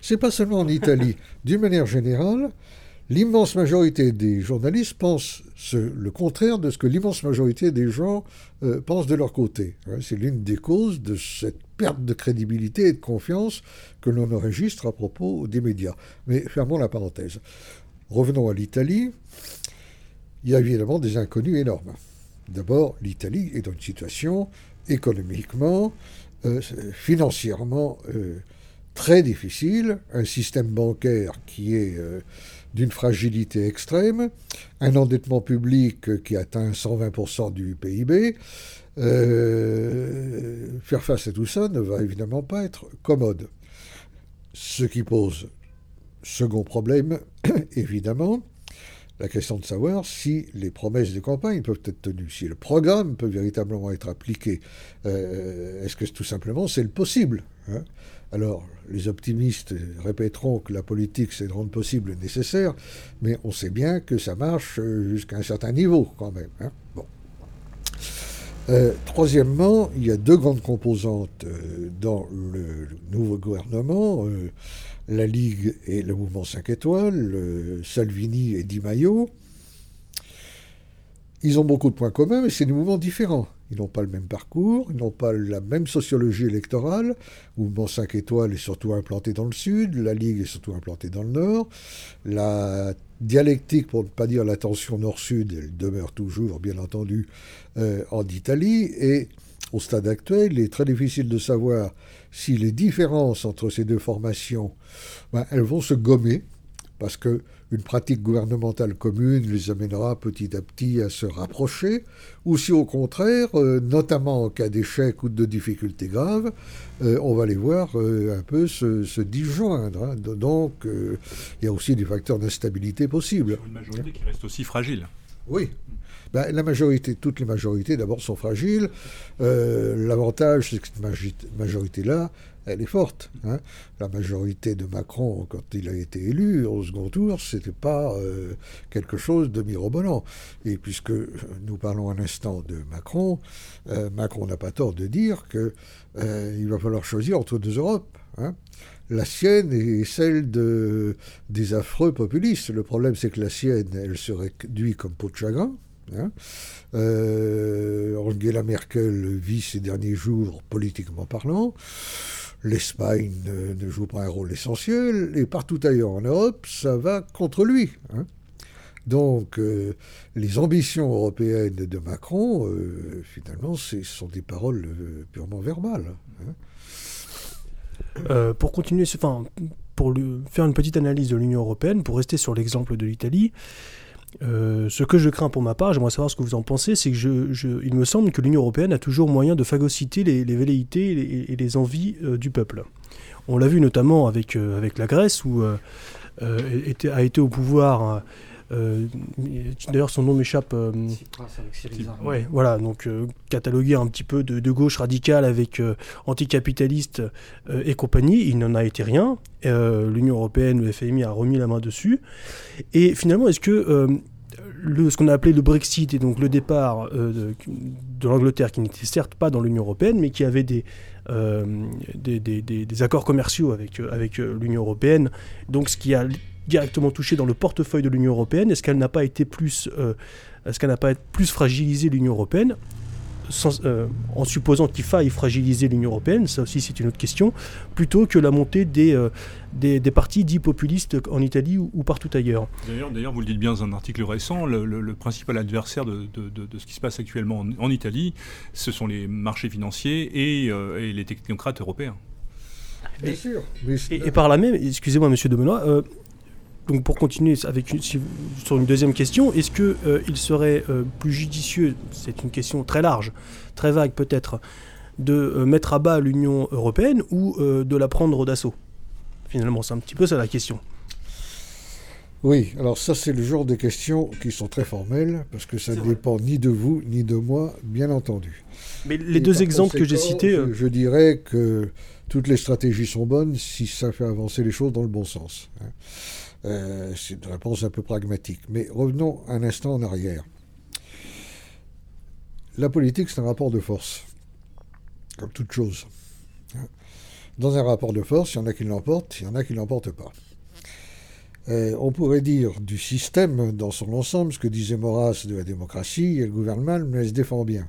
C'est pas seulement en Italie. D'une manière générale, l'immense majorité des journalistes pensent le contraire de ce que l'immense majorité des gens euh, pensent de leur côté. Hein. C'est l'une des causes de cette perte de crédibilité et de confiance que l'on enregistre à propos des médias. Mais fermons la parenthèse. Revenons à l'Italie. Il y a évidemment des inconnus énormes. D'abord, l'Italie est dans une situation économiquement, euh, financièrement euh, très difficile, un système bancaire qui est euh, d'une fragilité extrême, un endettement public qui atteint 120% du PIB. Faire face à tout ça ne va évidemment pas être commode. Ce qui pose second problème, évidemment, la question de savoir si les promesses de campagne peuvent être tenues, si le programme peut véritablement être appliqué. Euh, est-ce que tout simplement c'est le possible hein? Alors, les optimistes répéteront que la politique, c'est de rendre possible le nécessaire, mais on sait bien que ça marche euh, jusqu'à un certain niveau quand même. Hein? bon. Euh, troisièmement, il y a deux grandes composantes dans le, nouveau gouvernement. La Ligue et le mouvement 5 étoiles, Salvini et Di Maio. Ils ont beaucoup de points communs, mais c'est des mouvements différents. Ils n'ont pas le même parcours, ils n'ont pas la même sociologie électorale. Le mouvement 5 étoiles est surtout implanté dans le sud, la Ligue est surtout implantée dans le nord. La dialectique, pour ne pas dire la tension nord-sud, elle demeure toujours, bien entendu, euh, en Italie. Et au stade actuel, il est très difficile de savoir si les différences entre ces deux formations, ben, elles vont se gommer, parce que une pratique gouvernementale commune les amènera petit à petit à se rapprocher, ou si au contraire, euh, notamment en cas d'échec ou de difficultés graves, euh, on va les voir euh, un peu se, disjoindre. Hein. Donc il y a aussi des facteurs d'instabilité possibles. Une majorité qui reste aussi fragile. Oui, ben, la majorité, toutes les majorités d'abord sont fragiles. L'avantage, c'est que cette majorité-là, elle est forte. Hein. La majorité de Macron, quand il a été élu au second tour, ce n'était pas euh, quelque chose de mirobolant. Et puisque nous parlons un instant de Macron, euh, Macron n'a pas tort de dire qu'il euh, va falloir choisir entre deux Europes. Hein. La sienne et celle de, des affreux populistes. Le problème, c'est que la sienne, elle se réduit comme peau de chagrin. Hein. Angela Merkel vit ces derniers jours politiquement parlant l'Espagne ne, joue pas un rôle essentiel, et partout ailleurs en Europe, ça va contre lui. Hein. Donc, euh, les ambitions européennes de Macron, euh, finalement, ce sont des paroles euh, purement verbales. Hein. pour continuer, enfin, pour faire une petite analyse de l'Union européenne, pour rester sur l'exemple de l'Italie, euh, ce que je crains pour ma part, j'aimerais savoir ce que vous en pensez, c'est que je, me semble que l'Union européenne a toujours moyen de phagocyter les, velléités et les, envies euh, du peuple. On l'a vu notamment avec, euh, la Grèce, où a été au pouvoir euh, d'ailleurs, son nom m'échappe. Euh, ouais, voilà, donc euh, catalogué un petit peu de, gauche radicale avec anticapitaliste et compagnie, il n'en a été rien. L'Union européenne, le FMI a remis la main dessus. Et finalement, est-ce que le, ce qu'on a appelé le Brexit et donc le départ de, l'Angleterre, qui n'était certes pas dans l'Union européenne, mais qui avait des, des, des, des, accords commerciaux avec, avec l'Union européenne, donc ce qui a directement touchée dans le portefeuille de l'Union européenne Est-ce qu'elle n'a pas été plus, euh, est-ce qu'elle n'a pas plus fragilisé l'Union européenne euh, en supposant qu'il faille fragiliser l'Union européenne, ça aussi c'est une autre question, plutôt que la montée des, euh, des, partis dits populistes en Italie ou, partout ailleurs. D'ailleurs, vous le dites bien dans un article récent, le, principal adversaire de, ce qui se passe actuellement en, Italie, ce sont les marchés financiers et, et les technocrates européens. Bien sûr. Et, par là même, excusez-moi Monsieur de Benoît, donc pour continuer avec sur une deuxième question, est-ce qu'il euh, il serait euh, plus judicieux, c'est une question très large, très vague peut-être, de euh, mettre à bas l'Union européenne ou de la prendre d'assaut? Finalement, c'est un petit peu ça la question. Oui, alors ça c'est le genre de questions qui sont très formelles, parce que ça ne dépend ni de vous ni de moi, bien entendu. Mais les deux exemples que j'ai cités... Je, dirais que toutes les stratégies sont bonnes si ça fait avancer les choses dans le bon sens. Hein. Euh, c'est une réponse un peu pragmatique. Mais revenons un instant en arrière. La politique, c'est un rapport de force, comme toute chose. Dans un rapport de force, il y en a qui l'emportent, il y en a qui ne l'emportent pas. Euh, on pourrait dire du système dans son ensemble, ce que disait Maurras de la démocratie, elle gouverne mal, mais elle se défend bien.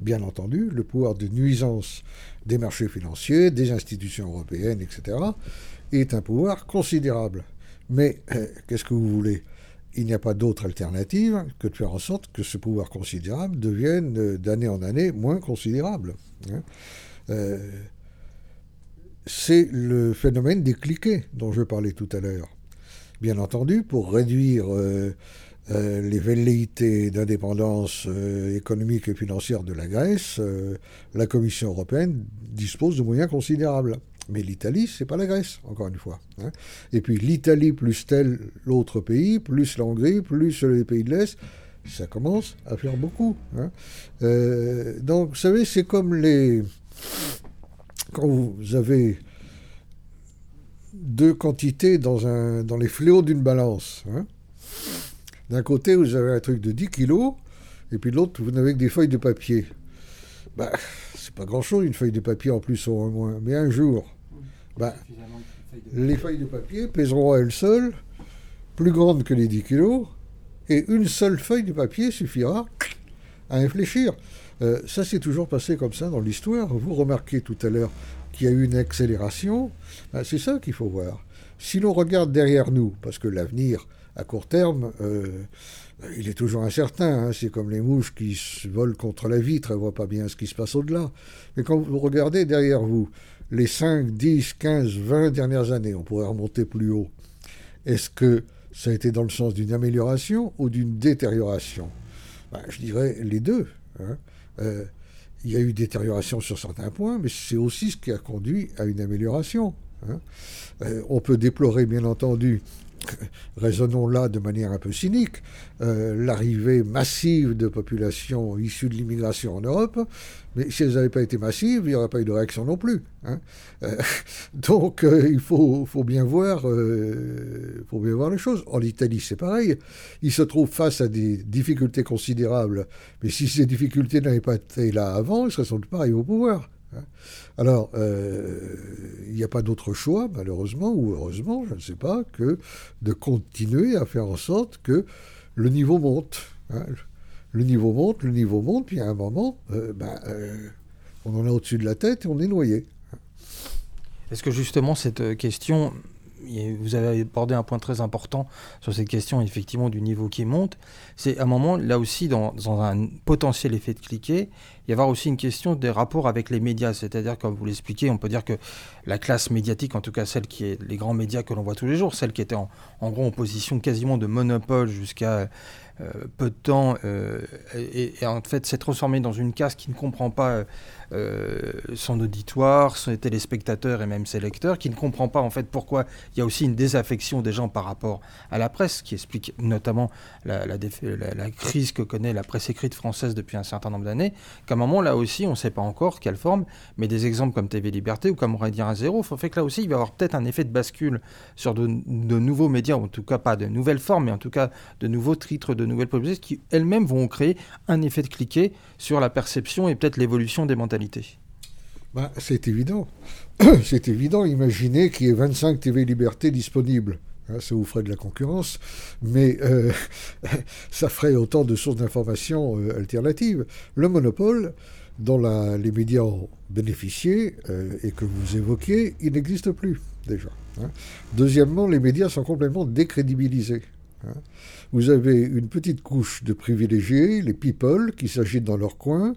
Bien entendu, le pouvoir de nuisance des marchés financiers, des institutions européennes, etc., est un pouvoir considérable. Mais euh, qu'est-ce que vous voulez? Il n'y a pas d'autre alternative que de faire en sorte que ce pouvoir considérable devienne euh, d'année en année moins considérable. Hein. Euh, c'est le phénomène des cliquets dont je parlais tout à l'heure. Bien entendu, pour réduire les velléités d'indépendance économique et financière de la Grèce, la Commission européenne dispose de moyens considérables. Mais l'Italie, c'est pas la Grèce, encore une fois. Hein. Et puis l'Italie plus tel l'autre pays, plus la Hongrie, plus les pays de l'Est, ça commence à faire beaucoup. Hein. Euh, donc, vous savez, c'est comme les. Quand vous avez deux quantités dans, un, dans les fléaux d'une balance. Hein. D'un côté, vous avez un truc de 10 kilos, et puis de l'autre, vous n'avez que des feuilles de papier. Bah, c'est pas grand-chose, une feuille de papier en plus ou en moins. Mais un jour, bah, les feuilles de papier pèseront à elles seules plus grandes que les 10 kilos, et une seule feuille de papier suffira à infléchir. Euh, ça s'est toujours passé comme ça dans l'histoire. Vous remarquez tout à l'heure qu'il y a eu une accélération. Ben, c'est ça qu'il faut voir. Si l'on regarde derrière nous, parce que l'avenir à court terme, euh, il est toujours incertain. Hein. c'est comme les mouches qui se volent contre la vitre, elles ne voient pas bien ce qui se passe au-delà. Mais quand vous regardez derrière vous, les 5, 10, 15, 20 dernières années, on pourrait remonter plus haut. Est-ce que ça a été dans le sens d'une amélioration ou d'une détérioration? Ben, Je dirais les deux. Hein. Euh, il y a eu détérioration sur certains points, mais c'est aussi ce qui a conduit à une amélioration. Hein. Euh, on peut déplorer, bien entendu, raisonnons là de manière un peu cynique, euh, l'arrivée massive de populations issues de l'immigration en Europe, mais si elles n'avaient pas été massives, il n'y aurait pas eu de réaction non plus. Hein. Euh, donc euh, il faut, faut, bien voir, faut bien voir les choses. En Italie, c'est pareil. Ils se trouvent face à des difficultés considérables, mais si ces difficultés n'avaient pas été là avant, ils seraient sans doute pas arrivés au pouvoir. Hein. Alors, euh, il n'y a pas d'autre choix, malheureusement, ou heureusement, je ne sais pas, que de continuer à faire en sorte que le niveau monte. Hein. Le niveau monte, le niveau monte, puis à un moment, euh, ben, euh, on en a au-dessus de la tête et on est noyé. Est-ce que justement cette question vous avez abordé un point très important sur cette question effectivement du niveau qui monte. C'est à un moment, là aussi, dans, un potentiel effet de cliquet, il y avoir aussi une question des rapports avec les médias. C'est-à-dire, comme vous l'expliquez, on peut dire que la classe médiatique, en tout cas celle qui est les grands médias que l'on voit tous les jours, celle qui était en, gros en position quasiment de monopole jusqu'à euh, peu de temps, euh, et, en fait s'est transformée dans une caste qui ne comprend pas euh, son auditoire, ses téléspectateurs et même ses lecteurs, qui ne comprend pas en fait pourquoi il y a aussi une désaffection des gens par rapport à la presse, qui explique notamment la, crise que connaît la presse écrite française depuis un certain nombre d'années, qu'à un moment là aussi on ne sait pas encore quelle forme, mais des exemples comme TV Liberté ou comme on pourrait dire un zéro, il fait que là aussi il va y avoir peut-être un effet de bascule sur de, de nouveaux médias, en tout cas pas de nouvelles formes, mais en tout cas de nouveaux titres, de nouvelles publicités qui elles-mêmes vont créer un effet de cliquet sur la perception et peut-être l'évolution des mentalités bah, c'est évident. c'est évident. Imaginez qu'il y ait 25 TV Liberté disponibles. Hein, ça vous ferait de la concurrence, mais euh, ça ferait autant de sources d'informations euh, alternatives. Le monopole, dont les médias ont bénéficié euh, et que vous évoquez, il n'existe plus déjà. Hein. Deuxièmement, les médias sont complètement décrédibilisés. Hein. Vous avez une petite couche de privilégiés, les people, qui s'agitent dans leur coin,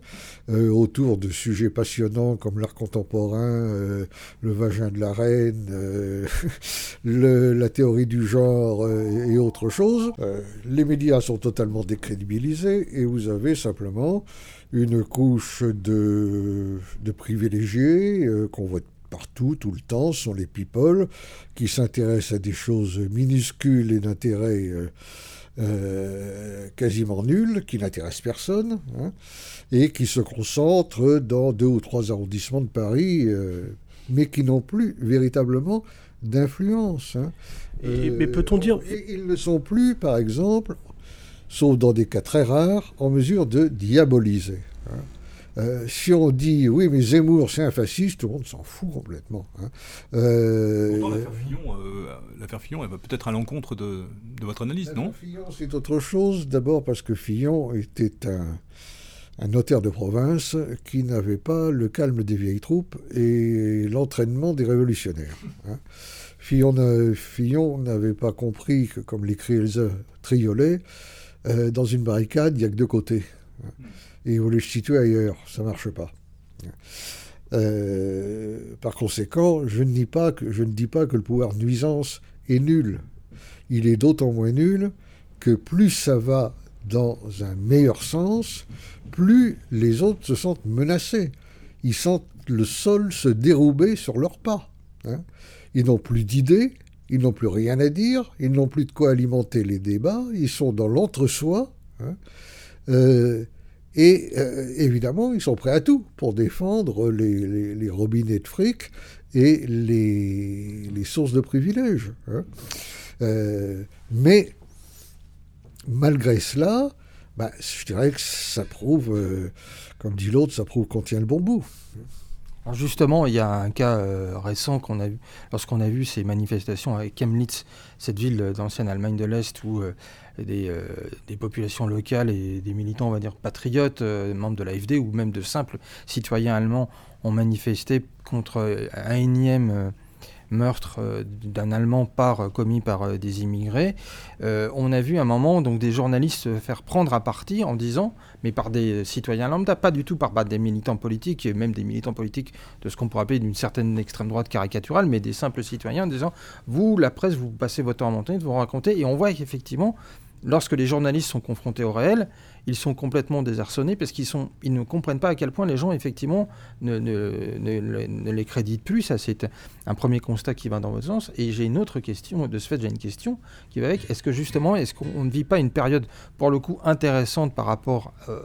euh, autour de sujets passionnants comme l'art contemporain, euh, le vagin de la reine, euh, la théorie du genre et autre chose. les médias sont totalement décrédibilisés et vous avez simplement une couche de, privilégiés qu'on voit partout, tout le temps, sont les people qui s'intéressent à des choses minuscules et d'intérêt euh, quasiment nul, qui n'intéressent personne, hein, et qui se concentrent dans deux ou trois arrondissements de Paris, euh, mais qui n'ont plus véritablement d'influence. Hein. mais peut-on dire... Ils ne sont plus, par exemple, sauf dans des cas très rares, en mesure de diaboliser. Hein. Euh, si on dit oui, mais Zemmour c'est un fasciste, tout le monde s'en fout complètement. Hein. Euh, l'affaire Fillon, elle va peut-être à l'encontre de, votre analyse, non? Fillon, c'est autre chose. D'abord parce que Fillon était un, un notaire de province qui n'avait pas le calme des vieilles troupes et l'entraînement des révolutionnaires. Hein. Fillon n'avait pas compris que, comme l'écrit Elsa Triolet, euh, dans une barricade, il n'y a que deux côtés. Hein. Hmm et vous les situer ailleurs. Ça ne marche pas. Euh, par conséquent, je ne, dis pas que, je ne dis pas que le pouvoir nuisance est nul. Il est d'autant moins nul que plus ça va dans un meilleur sens, plus les autres se sentent menacés. Ils sentent le sol se dérouber sur leurs pas. Hein. Ils n'ont plus d'idées, ils n'ont plus rien à dire, ils n'ont plus de quoi alimenter les débats, ils sont dans l'entre-soi. Hein. Euh, et euh, évidemment, ils sont prêts à tout pour défendre les, robinets de fric et les, sources de privilèges. Hein. Euh, mais malgré cela, bah, je dirais que ça prouve, euh, comme dit l'autre, ça prouve qu'on tient le bon bout. Justement, il y a un cas récent qu'on a vu lorsqu'on a vu ces manifestations à Chemnitz, cette ville d'ancienne Allemagne de l'Est où des, des, populations locales et des militants, on va dire patriotes, membres de l'AFD ou même de simples citoyens allemands ont manifesté contre un énième meurtre euh, d'un Allemand par, euh, commis par euh, des immigrés, on a vu un moment donc des journalistes se faire prendre à partie en disant, mais par des citoyens lambda, pas du tout par des militants politiques, et même des militants politiques de ce qu'on pourrait appeler d'une certaine extrême droite caricaturale, mais des simples citoyens en disant, vous, la presse, vous passez votre temps à monter, vous raconter, et on voit qu'effectivement, lorsque les journalistes sont confrontés au réel, ils sont complètement désarçonnés parce qu'ils sont, ils ne comprennent pas à quel point les gens, effectivement, ne, les créditent plus. Ça, c'est un premier constat qui va dans votre sens. Et j'ai une autre question, de ce fait, j'ai une question qui va avec. Est-ce que justement, est-ce qu'on ne vit pas une période, pour le coup, intéressante par rapport euh,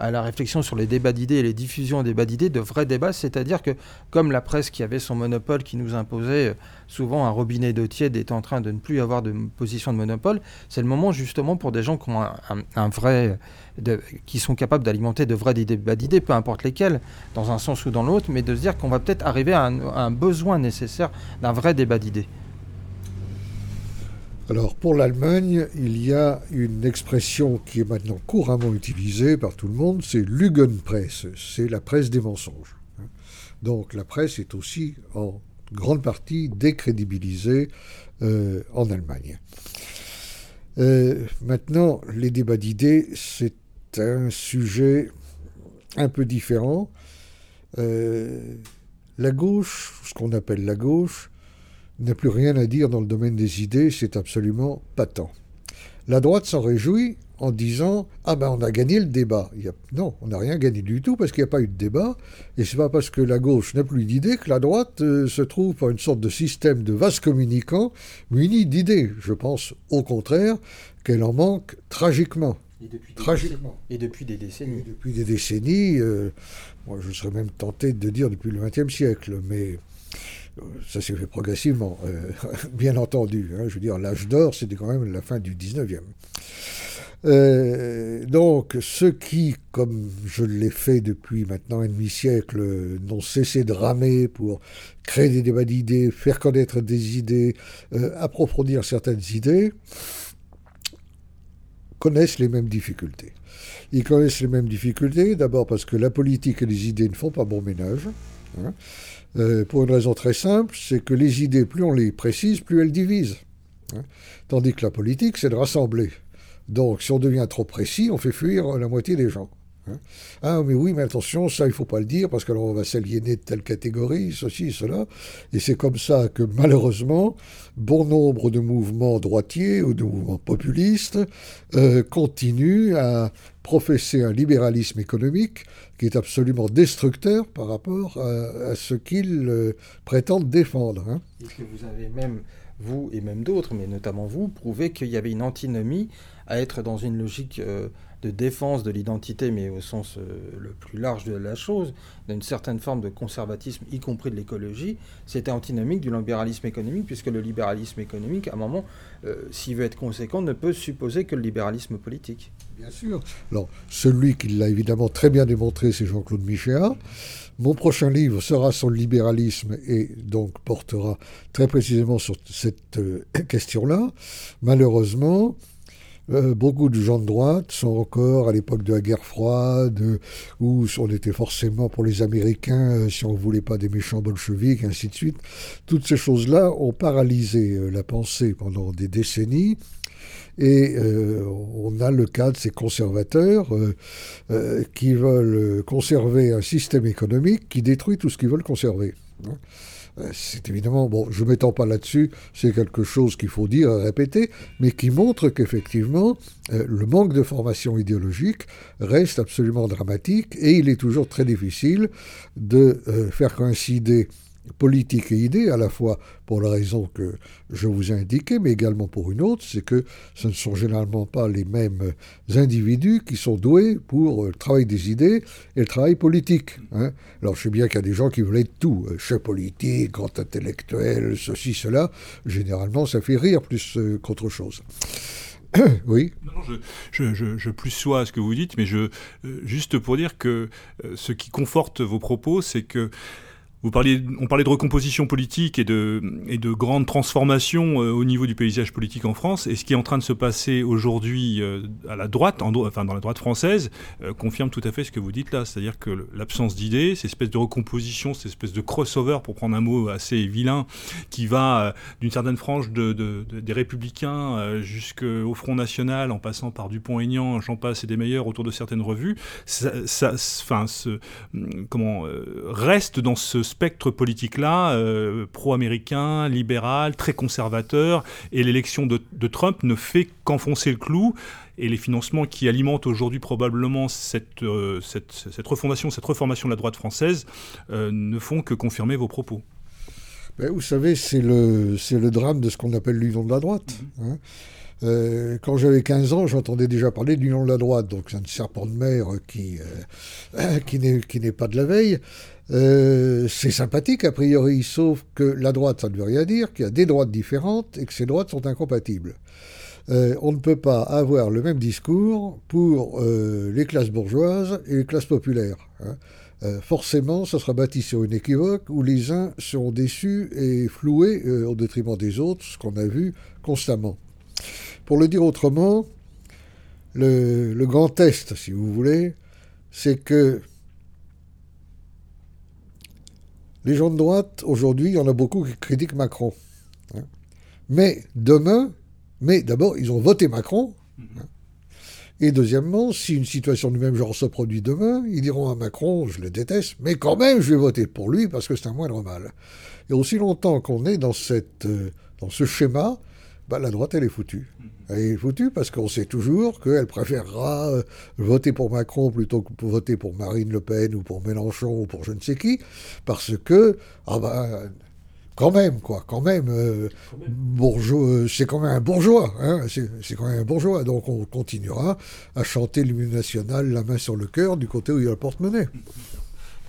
à la réflexion sur les débats d'idées et les diffusions des débats d'idées, de vrais débats, c'est-à-dire que comme la presse qui avait son monopole, qui nous imposait euh, souvent un robinet d'eau tiède, est en train de ne plus avoir de position de monopole, c'est le moment justement pour des gens qui ont un, vrai, qui sont capables d'alimenter de vrais débats d'idées, peu importe lesquels, dans un sens ou dans l'autre, mais de se dire qu'on va peut-être arriver à un besoin nécessaire d'un vrai débat d'idées. Alors pour l'Allemagne, il y a une expression qui est maintenant couramment utilisée par tout le monde, c'est Lügenpresse, c'est la presse des mensonges. Donc la presse est aussi en grande partie décrédibilisée euh, en Allemagne. Euh, maintenant, les débats d'idées, c'est un sujet un peu différent. Euh, la gauche, ce qu'on appelle la gauche, n'a plus rien à dire dans le domaine des idées, c'est absolument patent. La droite s'en réjouit en disant Ah ben on a gagné le débat. Non, on n'a rien gagné du tout parce qu'il n'y a pas eu de débat. Et c'est pas parce que la gauche n'a plus d'idées que la droite euh, se trouve par une sorte de système de vase communicant muni d'idées. Je pense au contraire qu'elle en manque tragiquement. Et depuis Tragiquement. Et depuis des décennies. depuis des décennies, euh, moi je serais même tenté de dire depuis le XXe siècle, mais ça s'est fait progressivement, euh, bien entendu. Hein. je veux dire, l'âge d'or, c'était quand même la fin du 19e. Euh, donc, ceux qui, comme je l'ai fait depuis maintenant un demi-siècle, n'ont cessé de ramer pour créer des débats d'idées, faire connaître des idées, euh, approfondir certaines idées, connaissent les mêmes difficultés. Ils connaissent les mêmes difficultés, d'abord parce que la politique et les idées ne font pas bon ménage. Hein. Euh, pour une raison très simple, c'est que les idées, plus on les précise, plus elles divisent. Hein. Tandis que la politique, c'est de rassembler. Donc, si on devient trop précis, on fait fuir la moitié des gens. Hein. Ah, mais oui, mais attention, ça, il ne faut pas le dire, parce qu'alors on va s'aliéner de telle catégorie, ceci, cela. Et c'est comme ça que, malheureusement, bon nombre de mouvements droitiers ou de mouvements populistes euh, continuent à professer un libéralisme économique qui est absolument destructeur par rapport à, ce qu'ils euh, prétendent défendre. Hein. que vous avez même, vous et même d'autres, mais notamment vous, prouvé qu'il y avait une antinomie à être dans une logique euh, de défense de l'identité, mais au sens euh, le plus large de la chose, d'une certaine forme de conservatisme, y compris de l'écologie, c'était antinomique du libéralisme économique, puisque le libéralisme économique, à un moment, euh, s'il veut être conséquent, ne peut supposer que le libéralisme politique. Bien sûr. Alors, celui qui l'a évidemment très bien démontré, c'est Jean-Claude Michéa. Mon prochain livre sera sur le libéralisme et donc portera très précisément sur cette euh, question-là. Malheureusement, euh, beaucoup de gens de droite sont encore à l'époque de la guerre froide, où on était forcément pour les Américains, euh, si on ne voulait pas des méchants bolcheviques, ainsi de suite. Toutes ces choses-là ont paralysé euh, la pensée pendant des décennies. Et on a le cas de ces conservateurs qui veulent conserver un système économique qui détruit tout ce qu'ils veulent conserver. Euh, c'est évidemment, bon, je ne m'étends pas là-dessus, c'est quelque chose qu'il faut dire répéter, mais qui montre qu'effectivement, euh, le manque de formation idéologique reste absolument dramatique et il est toujours très difficile de euh, faire coïncider politique et idée, à la fois pour la raison que je vous ai indiquée, mais également pour une autre, c'est que ce ne sont généralement pas les mêmes individus qui sont doués pour le travail des idées et le travail politique. Hein. Alors je sais bien qu'il y a des gens qui veulent être tout, euh, chef politique, grand intellectuel, ceci, cela. Généralement, ça fait rire plus euh, qu'autre chose. oui. Je, je, plus sois à ce que vous dites, mais je, juste pour dire que ce qui conforte vos propos, c'est que on parlait de recomposition politique et de, et de grandes transformations euh, au niveau du paysage politique en France. Et ce qui est en train de se passer aujourd'hui euh, à la droite, en, enfin dans la droite française, euh, confirme tout à fait ce que vous dites là. C'est-à-dire que l'absence d'idées, cette espèce de recomposition, cette espèce de crossover, pour prendre un mot assez vilain, qui va d'une certaine frange de, de, des républicains jusqu'au Front National, en passant par Dupont-Aignan, j'en passe et des meilleurs autour de certaines revues, enfin, reste dans ce spectre politique-là, euh, pro-américain, libéral, très conservateur, et l'élection de, Trump ne fait qu'enfoncer le clou. Et les financements qui alimentent aujourd'hui probablement cette, euh, cette, refondation, cette reformation de la droite française euh, ne font que confirmer vos propos. Ben, vous savez, c'est le, le drame de ce qu'on appelle l'union de la droite. Mm-hmm. Hein. quand j'avais 15 ans, j'entendais déjà parler de l'union de la droite, donc c'est un serpent de mer qui, qui n'est pas de la veille. Euh, c'est sympathique a priori, sauf que la droite, ça ne veut rien dire, qu'il y a des droites différentes et que ces droites sont incompatibles. Euh, on ne peut pas avoir le même discours pour euh, les classes bourgeoises et les classes populaires. Hein. forcément, ça sera bâti sur une équivoque où les uns seront déçus et floués au détriment des autres, ce qu'on a vu constamment. Pour le dire autrement, le, le grand test, si vous voulez, c'est que Les gens de droite, aujourd'hui, il y en a beaucoup qui critiquent Macron. Hein. Mais demain, mais d'abord, ils ont voté Macron. Hein. Et deuxièmement, si une situation du même genre se produit demain, ils diront à Macron, je le déteste, mais quand même, je vais voter pour lui parce que c'est un moindre mal. Et aussi longtemps qu'on est dans, cette, euh, dans ce schéma, bah, la droite, elle est foutue. Elle est foutue parce qu'on sait toujours qu'elle préférera euh, voter pour Macron plutôt que voter pour Marine Le Pen ou pour Mélenchon ou pour je ne sais qui, parce que, ah bah, quand même, quoi, quand même, euh, euh, c'est quand même un bourgeois, hein, c'est quand même un bourgeois, donc on continuera à chanter l'hymne national la main sur le cœur du côté où il y a le porte-monnaie.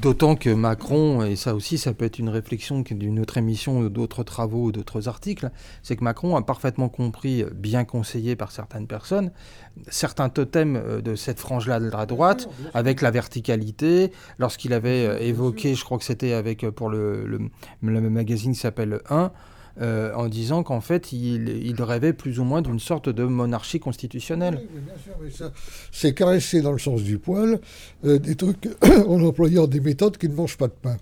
D'autant que Macron, et ça aussi, ça peut être une réflexion d'une autre émission, d'autres travaux, ou d'autres articles, c'est que Macron a parfaitement compris, bien conseillé par certaines personnes, certains totems euh, de cette frange-là de la droite, avec la verticalité. Lorsqu'il avait euh, évoqué, je crois que c'était avec euh, pour le, le, le magazine qui s'appelle 1, euh, en disant qu'en fait, il, rêvait plus ou moins d'une sorte de monarchie constitutionnelle. Oui, bien sûr, mais ça, c'est caresser dans le sens du poil euh, des trucs en employant des méthodes qui ne mangent pas de pain.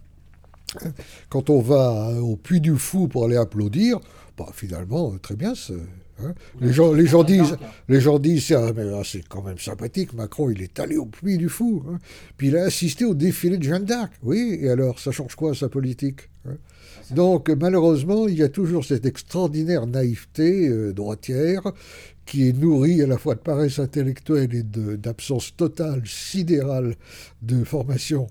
Quand on va au puits du fou pour aller applaudir, bah, finalement, euh, très bien, Hein les, gens, les, gens disent, les gens disent, ah, ah, c'est quand même sympathique, Macron, il est allé au puits du fou. Hein. Puis il a assisté au défilé de Jeanne d'Arc. Oui, et alors, ça change quoi sa politique hein donc malheureusement, il y a toujours cette extraordinaire naïveté euh, droitière qui est nourrie à la fois de paresse intellectuelle et d'absence totale, sidérale de formation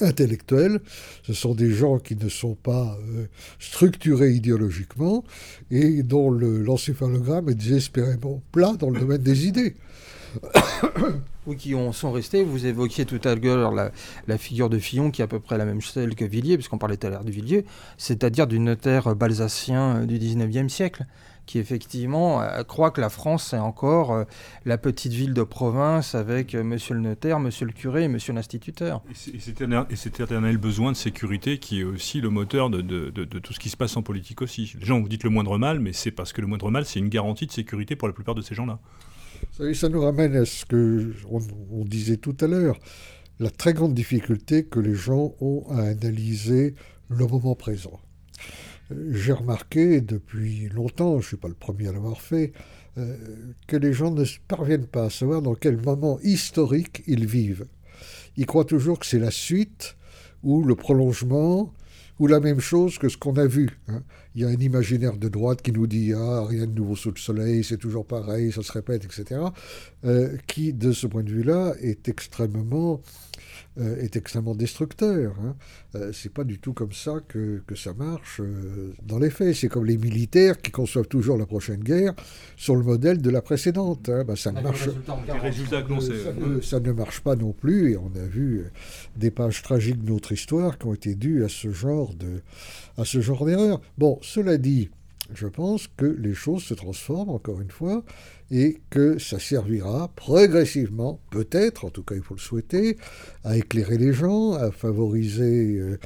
intellectuelle. Ce sont des gens qui ne sont pas euh, structurés idéologiquement et dont l'encéphalogramme est désespérément plat dans le domaine des idées. ou qui ont, sont restés. Vous évoquiez tout à l'heure la, figure de Fillon, qui est à peu près la même chose que Villiers, puisqu'on parlait tout à l'heure de Villiers, c'est-à-dire du notaire balsacien euh, du 19e siècle, qui effectivement euh, croit que la France est encore euh, la petite ville de province avec monsieur le notaire, monsieur le curé et monsieur l'instituteur. Et cet éternel besoin de sécurité qui est aussi le moteur de, de, tout ce qui se passe en politique aussi. Les gens vous dites le moindre mal, mais c'est parce que le moindre mal, c'est une garantie de sécurité pour la plupart de ces gens-là ça nous ramène à ce que on, disait tout à l'heure, la très grande difficulté que les gens ont à analyser le moment présent. J'ai remarqué depuis longtemps, je ne suis pas le premier à l'avoir fait, euh, que les gens ne parviennent pas à savoir dans quel moment historique ils vivent. Ils croient toujours que c'est la suite ou le prolongement ou la même chose que ce qu'on a vu. Hein. Il y a un imaginaire de droite qui nous dit Ah, rien de nouveau sous le soleil, c'est toujours pareil, ça se répète, etc. Euh, qui, de ce point de vue-là, est extrêmement euh, est extrêmement destructeur. Hein. Euh, c'est pas du tout comme ça que, que ça marche euh, dans les faits. C'est comme les militaires qui conçoivent toujours la prochaine guerre sur le modèle de la précédente. Hein. Bah, ça, ne marche, ça, ne marche pas non plus. Et on a vu des pages tragiques de notre histoire qui ont été dues à ce genre de à ce genre d'erreur. Bon, cela dit, je pense que les choses se transforment encore une fois et que ça servira progressivement, peut-être, en tout cas il faut le souhaiter, à éclairer les gens, à favoriser euh,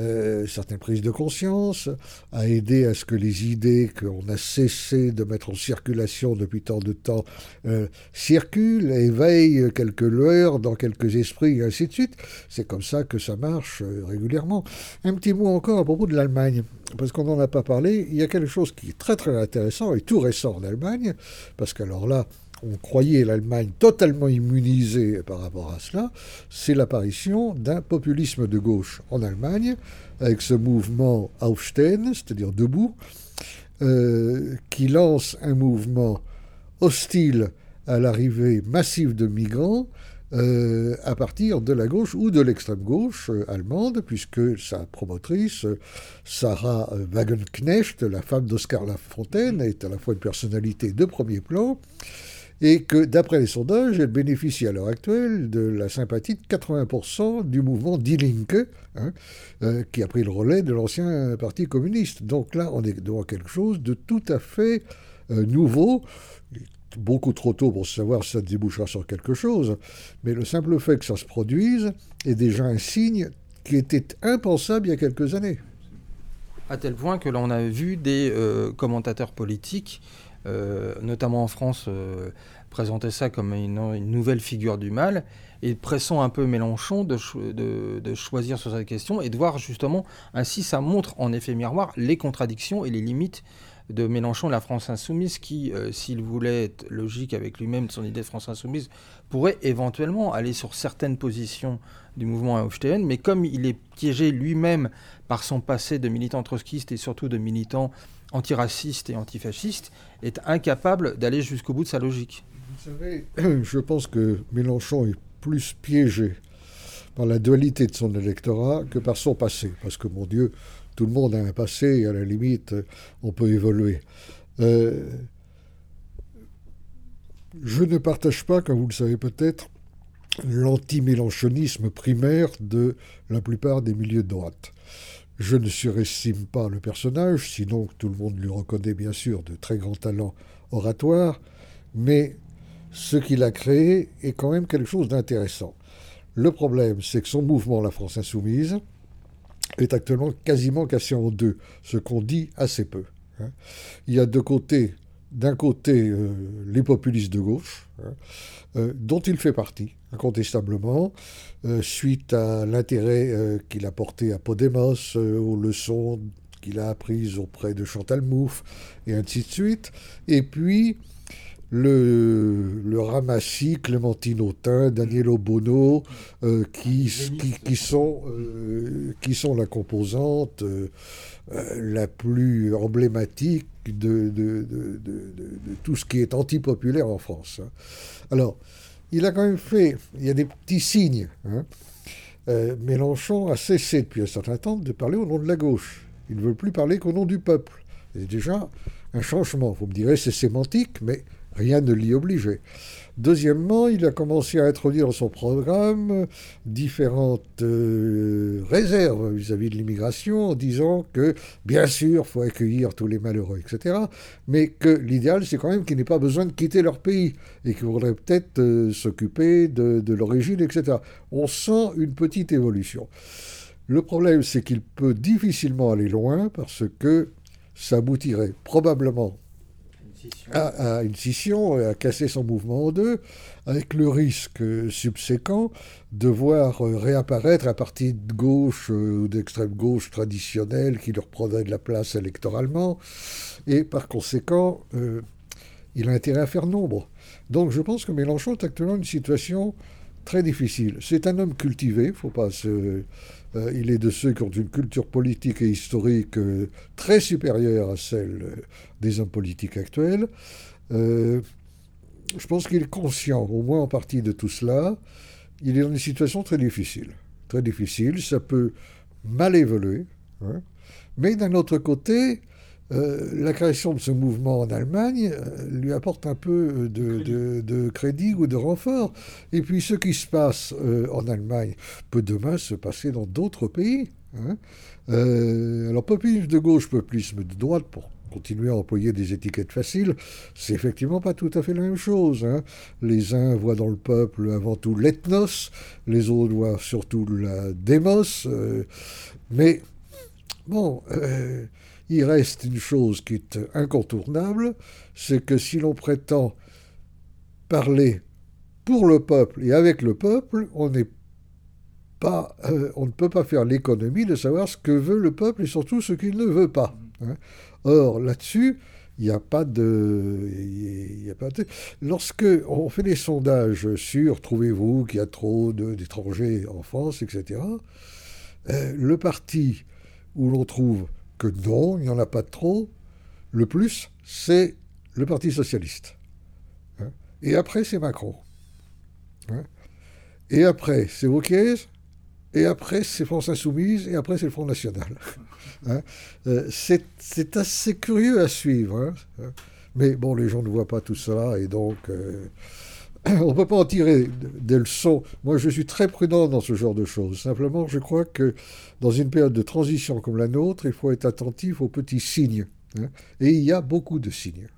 euh, certaines prises de conscience, à aider à ce que les idées qu'on a cessé de mettre en circulation depuis tant de temps euh, circulent, éveillent quelques lueurs dans quelques esprits, et ainsi de suite. C'est comme ça que ça marche régulièrement. Un petit mot encore à propos de l'Allemagne, parce qu'on n'en a pas parlé. Il y a quelque chose qui est très très intéressant et tout récent en Allemagne, parce que alors là, on croyait l'Allemagne totalement immunisée par rapport à cela, c'est l'apparition d'un populisme de gauche en Allemagne, avec ce mouvement Aufstehen, c'est-à-dire debout, euh, qui lance un mouvement hostile à l'arrivée massive de migrants euh, à partir de la gauche ou de l'extrême gauche euh, allemande, puisque sa promotrice, Sarah Wagenknecht, la femme d'Oscar Lafontaine, est à la fois une personnalité de premier plan, et que d'après les sondages, elle bénéficie à l'heure actuelle de la sympathie de 80% du mouvement Die Linke, hein, euh, qui a pris le relais de l'ancien Parti communiste. Donc là, on est devant quelque chose de tout à fait euh, nouveau, beaucoup trop tôt pour savoir si ça débouchera sur quelque chose, mais le simple fait que ça se produise est déjà un signe qui était impensable il y a quelques années. À tel point que l'on a vu des euh, commentateurs politiques euh, notamment en France, euh, présenter ça comme une, nouvelle figure du mal, et pressant un peu Mélenchon de, de, choisir sur cette question et de voir justement, ainsi ça montre en effet miroir les contradictions et les limites de Mélenchon, la France insoumise, qui, euh, s'il voulait être logique avec lui-même de son idée de France insoumise, pourrait éventuellement aller sur certaines positions du mouvement Aufstehen, mais comme il est piégé lui-même par son passé de militant trotskiste et surtout de militant antiraciste et antifasciste, est incapable d'aller jusqu'au bout de sa logique. Vous savez, je pense que Mélenchon est plus piégé par la dualité de son électorat que par son passé. Parce que, mon Dieu, tout le monde a un passé et à la limite, on peut évoluer. Euh, je ne partage pas, comme vous le savez peut-être, l'anti-mélenchonisme primaire de la plupart des milieux de droite. Je ne surestime pas le personnage, sinon tout le monde lui reconnaît bien sûr de très grands talents oratoires, mais ce qu'il a créé est quand même quelque chose d'intéressant. Le problème, c'est que son mouvement, la France insoumise, est actuellement quasiment cassé en deux, ce qu'on dit assez peu. Hein. Il y a deux côtés. D'un côté, euh, les populistes de gauche, hein, euh, dont il fait partie, incontestablement, euh, suite à l'intérêt qu'il a porté à Podemos, aux leçons qu'il a apprises auprès de Chantal Mouffe, et ainsi de suite. Et puis, le, le ramassis Clémentine Autain, Daniel Obono, qui, qui, sont, qui sont la composante la plus emblématique de, tout ce qui est antipopulaire en France. Hein. Alors, il a quand même fait, il y a des petits signes. Hein. Euh, Mélenchon a cessé depuis un certain temps de parler au nom de la gauche. Il ne veut plus parler qu'au nom du peuple. C'est déjà un changement. Vous me direz, c'est sémantique, mais rien ne l'y obligeait. Deuxièmement, il a commencé à introduire dans son programme différentes euh, réserves vis-à-vis de l'immigration en disant que, bien sûr, il faut accueillir tous les malheureux, etc. Mais que l'idéal, c'est quand même qu'ils n'aient pas besoin de quitter leur pays et qu'ils voudraient peut-être euh, s'occuper de, de l'origine, etc. On sent une petite évolution. Le problème, c'est qu'il peut difficilement aller loin parce que ça aboutirait probablement à, une scission et à casser son mouvement en deux, avec le risque subséquent de voir euh, réapparaître un parti de gauche euh, ou d'extrême gauche traditionnel qui leur prendrait de la place électoralement, et par conséquent, euh, il a intérêt à faire nombre. Donc je pense que Mélenchon est actuellement une situation très difficile. C'est un homme cultivé, faut pas se euh, il est de ceux qui ont une culture politique et historique euh, très supérieure à celle euh, des hommes politiques actuels. je pense qu'il est conscient, au moins en partie, de tout cela. Il est dans une situation très difficile. Très difficile, ça peut mal évoluer. Hein. Mais d'un autre côté, euh, la création de ce mouvement en Allemagne euh, lui apporte un peu de, crédit ou de renfort. Et puis ce qui se passe euh, en Allemagne peut demain se passer dans d'autres pays. Hein. alors populisme de gauche, populisme de droite, pour continuer à employer des étiquettes faciles, c'est effectivement pas tout à fait la même chose. Hein. Les uns voient dans le peuple avant tout l'ethnos, les autres voient surtout la démos. Euh, mais bon, euh, il reste une chose qui est incontournable, c'est que si l'on prétend parler pour le peuple et avec le peuple, on n'est pas, euh, on ne peut pas faire l'économie de savoir ce que veut le peuple et surtout ce qu'il ne veut pas. Hein. Or, là-dessus, il n'y a pas de. Y a pas de... Lorsque on fait des sondages sur trouvez-vous qu'il y a trop d'étrangers en France, etc., euh, le parti où l'on trouve que non, il n'y en a pas trop, le plus, c'est le Parti socialiste. Hein. Et après, c'est Macron. Hein. Et après, c'est Wauquiez, et après c'est France Insoumise, et après c'est le Front National. Hein. Euh, c'est assez curieux à suivre. Mais bon, les gens ne voient pas tout cela, et donc euh, on ne peut pas en tirer des leçons. Moi, je suis très prudent dans ce genre de choses. Simplement, je crois que dans une période de transition comme la nôtre, il faut être attentif aux petits signes. Hein. Et il y a beaucoup de signes.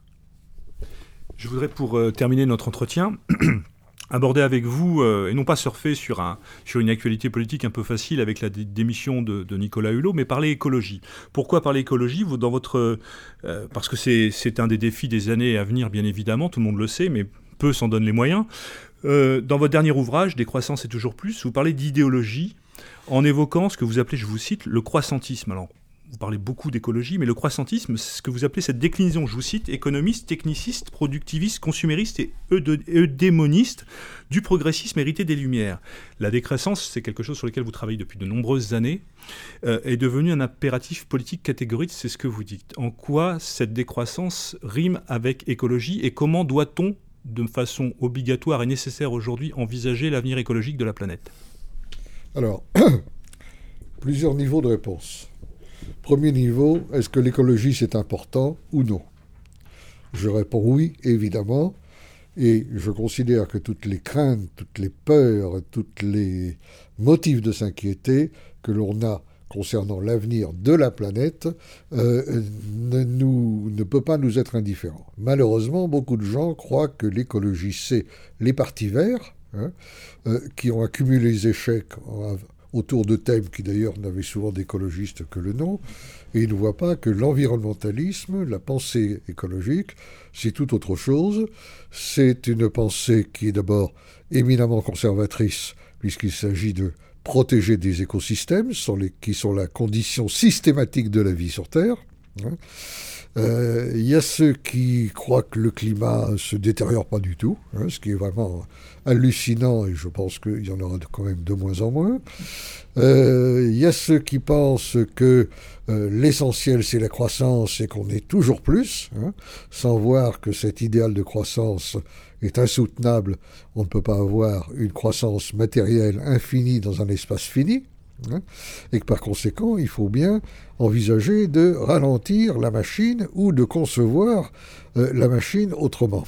Je voudrais, pour euh, terminer notre entretien, aborder avec vous, euh, et non pas surfer sur, un, sur une actualité politique un peu facile avec la démission de, Nicolas Hulot, mais parler écologie. Pourquoi parler écologie? Dans votre, euh, Parce que c'est un des défis des années à venir, bien évidemment, tout le monde le sait, mais peu s'en donnent les moyens. Euh, dans votre dernier ouvrage, Décroissance et toujours plus, vous parlez d'idéologie en évoquant ce que vous appelez, je vous cite, le croissantisme. Alors, vous parlez beaucoup d'écologie, mais le croissantisme, c'est ce que vous appelez cette déclinaison, je vous cite, économiste, techniciste, productiviste, consumériste et eudémoniste du progressisme hérité des Lumières. La décroissance, c'est quelque chose sur lequel vous travaillez depuis de nombreuses années, euh, est devenu un impératif politique catégorique, c'est ce que vous dites. En quoi cette décroissance rime avec écologie et comment doit-on, de façon obligatoire et nécessaire aujourd'hui, envisager l'avenir écologique de la planète Alors, plusieurs niveaux de réponse. Premier niveau, est-ce que l'écologie c'est important ou non? Je réponds oui, évidemment. Et je considère que toutes les craintes, toutes les peurs, tous les motifs de s'inquiéter que l'on a concernant l'avenir de la planète euh, ne, peut pas nous être indifférent. Malheureusement, beaucoup de gens croient que l'écologie, c'est les partis verts, hein, euh, qui ont accumulé les échecs autour de thèmes qui d'ailleurs n'avaient souvent d'écologistes que le nom, et ils ne voient pas que l'environnementalisme, la pensée écologique, c'est tout autre chose. C'est une pensée qui est d'abord éminemment conservatrice, puisqu'il s'agit de protéger des écosystèmes, qui sont la condition systématique de la vie sur Terre. Hein. Euh, il y a ceux qui croient que le climat se détériore pas du tout, hein, ce qui est vraiment hallucinant et je pense qu'il y en aura quand même de moins en moins. Euh, il y a ceux qui pensent que euh, l'essentiel c'est la croissance et qu'on est toujours plus, hein, sans voir que cet idéal de croissance est insoutenable. On ne peut pas avoir une croissance matérielle infinie dans un espace fini. Hein, et que par conséquent, il faut bien envisager de ralentir la machine ou de concevoir euh, la machine autrement.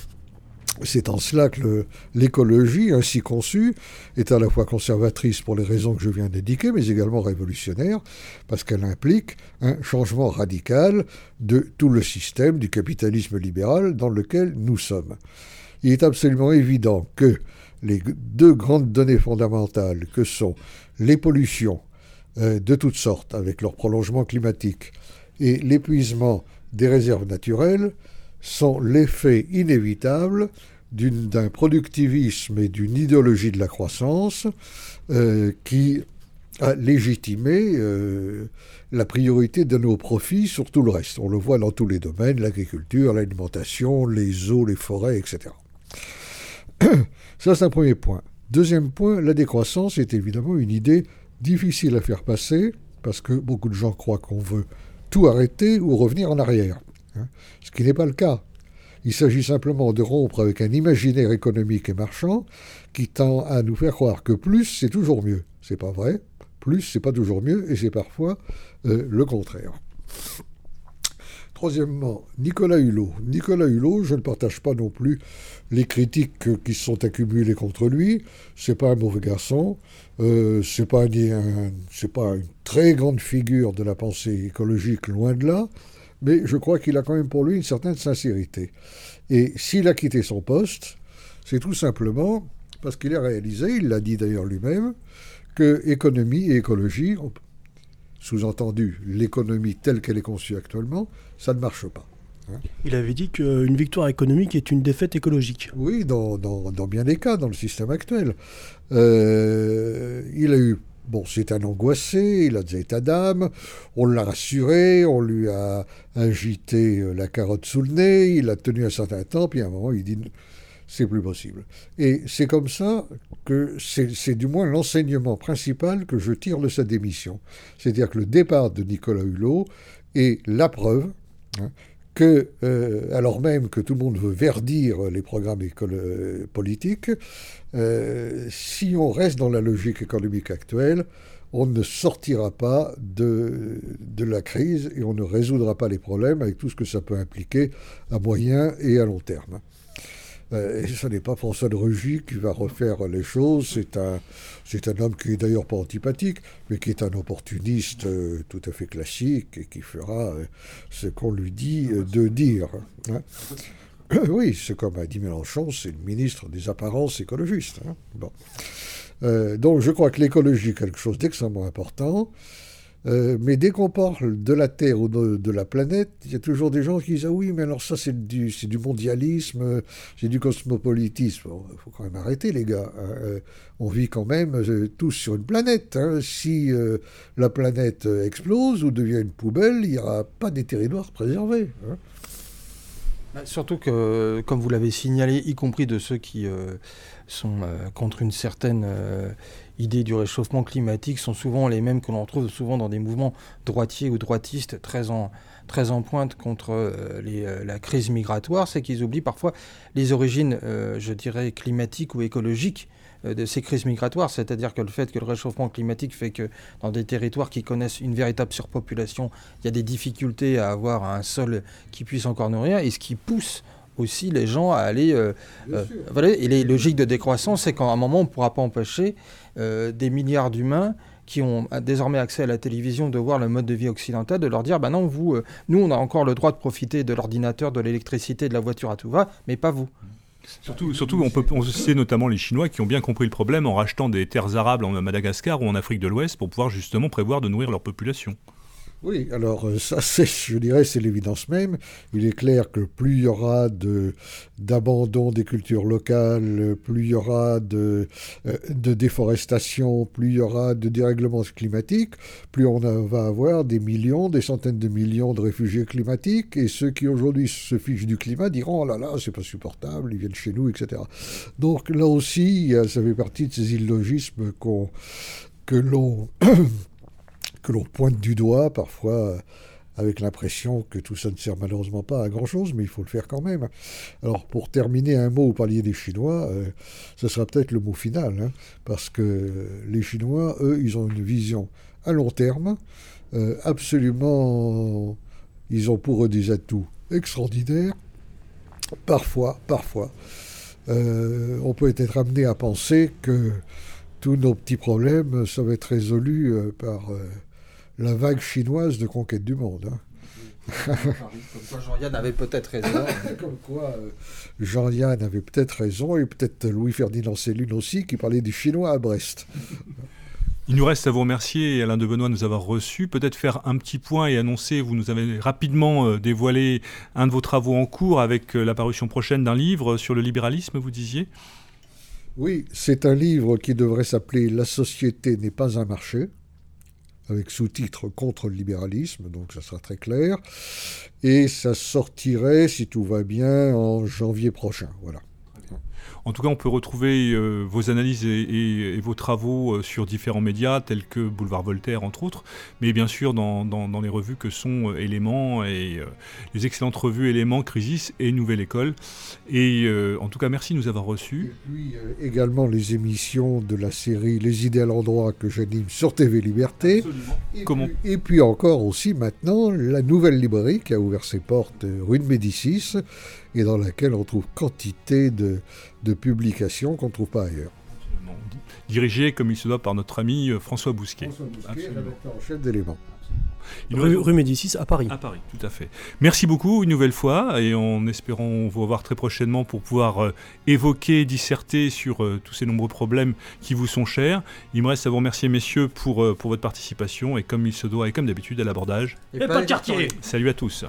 C'est en cela que l'écologie, ainsi conçue, est à la fois conservatrice pour les raisons que je viens d'indiquer, mais également révolutionnaire, parce qu'elle implique un changement radical de tout le système du capitalisme libéral dans lequel nous sommes. Il est absolument évident que les deux grandes données fondamentales que sont les pollutions euh, de toutes sortes, avec leur prolongement climatique, et l'épuisement des réserves naturelles, sont l'effet inévitable d'un productivisme et d'une idéologie de la croissance euh, qui a légitimé euh, la priorité de nos profits sur tout le reste. On le voit dans tous les domaines, l'agriculture, l'alimentation, les eaux, les forêts, etc. Ça, c'est un premier point. Deuxième point, la décroissance est évidemment une idée difficile à faire passer, parce que beaucoup de gens croient qu'on veut tout arrêter ou revenir en arrière. Hein, ce qui n'est pas le cas. Il s'agit simplement de rompre avec un imaginaire économique et marchand qui tend à nous faire croire que plus, c'est toujours mieux. C'est pas vrai. Plus, c'est pas toujours mieux, et c'est parfois euh, le contraire. Troisièmement, Nicolas Hulot. Nicolas Hulot, je ne partage pas non plus les critiques qui sont accumulées contre lui. C'est pas un mauvais garçon. Euh, c'est pas, pas une très grande figure de la pensée écologique, loin de là. mais je crois qu'il a quand même pour lui une certaine sincérité. Et s'il a quitté son poste, c'est tout simplement parce qu'il a réalisé, il l'a dit d'ailleurs lui-même, que économie et écologie, sous-entendu l'économie telle qu'elle est conçue actuellement, ça ne marche pas. Hein. Il avait dit qu'une victoire économique est une défaite écologique. Oui, dans, bien des cas, dans le système actuel. Euh, il a eu Bon, c'est un angoissé, il a des états d'âme, on l'a rassuré, on lui a agité euh, la carotte sous le nez, il a tenu un certain temps, puis à un moment il dit c'est plus possible. Et c'est comme ça que c'est du moins l'enseignement principal que je tire de sa démission. C'est-à-dire que le départ de Nicolas Hulot est la preuve hein, que, euh, alors même que tout le monde veut verdir les programmes politiques, euh, si on reste dans la logique économique actuelle, on ne sortira pas de, la crise et on ne résoudra pas les problèmes avec tout ce que ça peut impliquer à moyen et à long terme. Euh, et ce n'est pas François de Rugy qui va refaire les choses. C'est un, c'est un homme qui est d'ailleurs pas antipathique, mais qui est un opportuniste euh, tout à fait classique et qui fera euh, ce qu'on lui dit de dire. Hein. Oui, c'est comme a dit Mélenchon, c'est le ministre des apparences écologistes. Hein. Bon. donc je crois que l'écologie est quelque chose d'extrêmement important. Euh, mais dès qu'on parle de la Terre ou de, la planète, il y a toujours des gens qui disent Ah oui, mais alors ça, c'est du, mondialisme, c'est du cosmopolitisme. Il faut quand même arrêter, les gars. Hein. Euh, on vit quand même euh, tous sur une planète. Hein. Si la planète explose ou devient une poubelle, il n'y aura pas des territoires préservés. Hein. Bah, surtout que, comme vous l'avez signalé, y compris de ceux qui sont contre une certaine idées du réchauffement climatique sont souvent les mêmes que l'on trouve souvent dans des mouvements droitiers ou droitistes très en, très en pointe contre euh, euh, la crise migratoire, c'est qu'ils oublient parfois les origines, euh, je dirais, climatiques ou écologiques de ces crises migratoires, c'est-à-dire que le fait que le réchauffement climatique fait que dans des territoires qui connaissent une véritable surpopulation, il y a des difficultés à avoir un sol qui puisse encore nourrir, et ce qui pousse aussi les gens à aller... voilà, et les logiques de décroissance, c'est qu'à un moment, on ne pourra pas empêcher euh, des milliards d'humains qui ont désormais accès à la télévision de voir le mode de vie occidental, de leur dire, bah non, vous, euh, nous, on a encore le droit de profiter de l'ordinateur, de l'électricité, de la voiture à tout va, mais pas vous. Surtout, surtout on peut on sait notamment les Chinois qui ont bien compris le problème en rachetant des terres arables en Madagascar ou en Afrique de l'Ouest pour pouvoir justement prévoir de nourrir leur population. Oui, alors euh, ça, c'est, je dirais, c'est l'évidence même. Il est clair que plus il y aura de, d'abandon des cultures locales, plus il y aura de, euh, de déforestation, plus il y aura de dérèglements climatiques, plus on va avoir des millions, des centaines de millions de réfugiés climatiques, et ceux qui aujourd'hui se fichent du climat diront, oh là là, c'est pas supportable, ils viennent chez nous, etc. Donc là aussi, ça fait partie de ces illogismes qu'on, que l'on que l'on pointe du doigt, parfois euh, avec l'impression que tout ça ne sert malheureusement pas à grand-chose, mais il faut le faire quand même. Alors pour terminer un mot, au palier des Chinois, euh, ce sera peut-être le mot final, hein, parce que les Chinois, eux, ils ont une vision à long terme, euh, absolument, ils ont pour eux des atouts extraordinaires. Parfois, parfois, on peut être amené à penser que tous nos petits problèmes, ça être résolu par la vague chinoise de conquête du monde. Hein. Comme quoi Jean-Yann avait peut-être raison. Comme quoi euh, Jean-Yann avait peut-être raison, et peut-être Louis-Ferdinand Céline aussi, qui parlait du chinois à Brest. Il nous reste à vous remercier, Alain de Benoît, de nous avoir reçus. Peut-être faire un petit point et annoncer, vous nous avez rapidement euh, dévoilé un de vos travaux en cours avec euh, l'apparition prochaine d'un livre sur le libéralisme, vous disiez? Oui, c'est un livre qui devrait s'appeler La société n'est pas un marché avec sous-titre Contre le libéralisme, donc ça sera très clair. Et ça sortirait, si tout va bien, en janvier prochain. Voilà. En tout cas, on peut retrouver euh, vos analyses et, vos travaux euh, sur différents médias, tels que Boulevard Voltaire, entre autres, mais bien sûr dans, les revues que sont euh, Éléments et les excellentes revues Éléments, Crisis et Nouvelle École. Et en tout cas, merci de nous avoir reçus. Et puis également les émissions de la série Les idées à l'endroit que j'anime sur TV Liberté. Et, Comment puis, et puis encore aussi maintenant la nouvelle librairie qui a ouvert ses portes rue de Médicis et dans laquelle on trouve quantité de, de publications qu'on ne trouve pas ailleurs. dirigé comme il se doit par notre ami François Bousquet. François Bousquet, rédacteur en chef d'éléments. Rue, rue, Médicis à Paris. À Paris, tout à fait. Merci beaucoup une nouvelle fois et en espérant vous revoir très prochainement pour pouvoir euh, évoquer, disserter sur euh, tous ces nombreux problèmes qui vous sont chers. Il me reste à vous remercier messieurs pour, euh, pour votre participation et comme il se doit et comme d'habitude à l'abordage. Et, pas de quartier Salut à tous.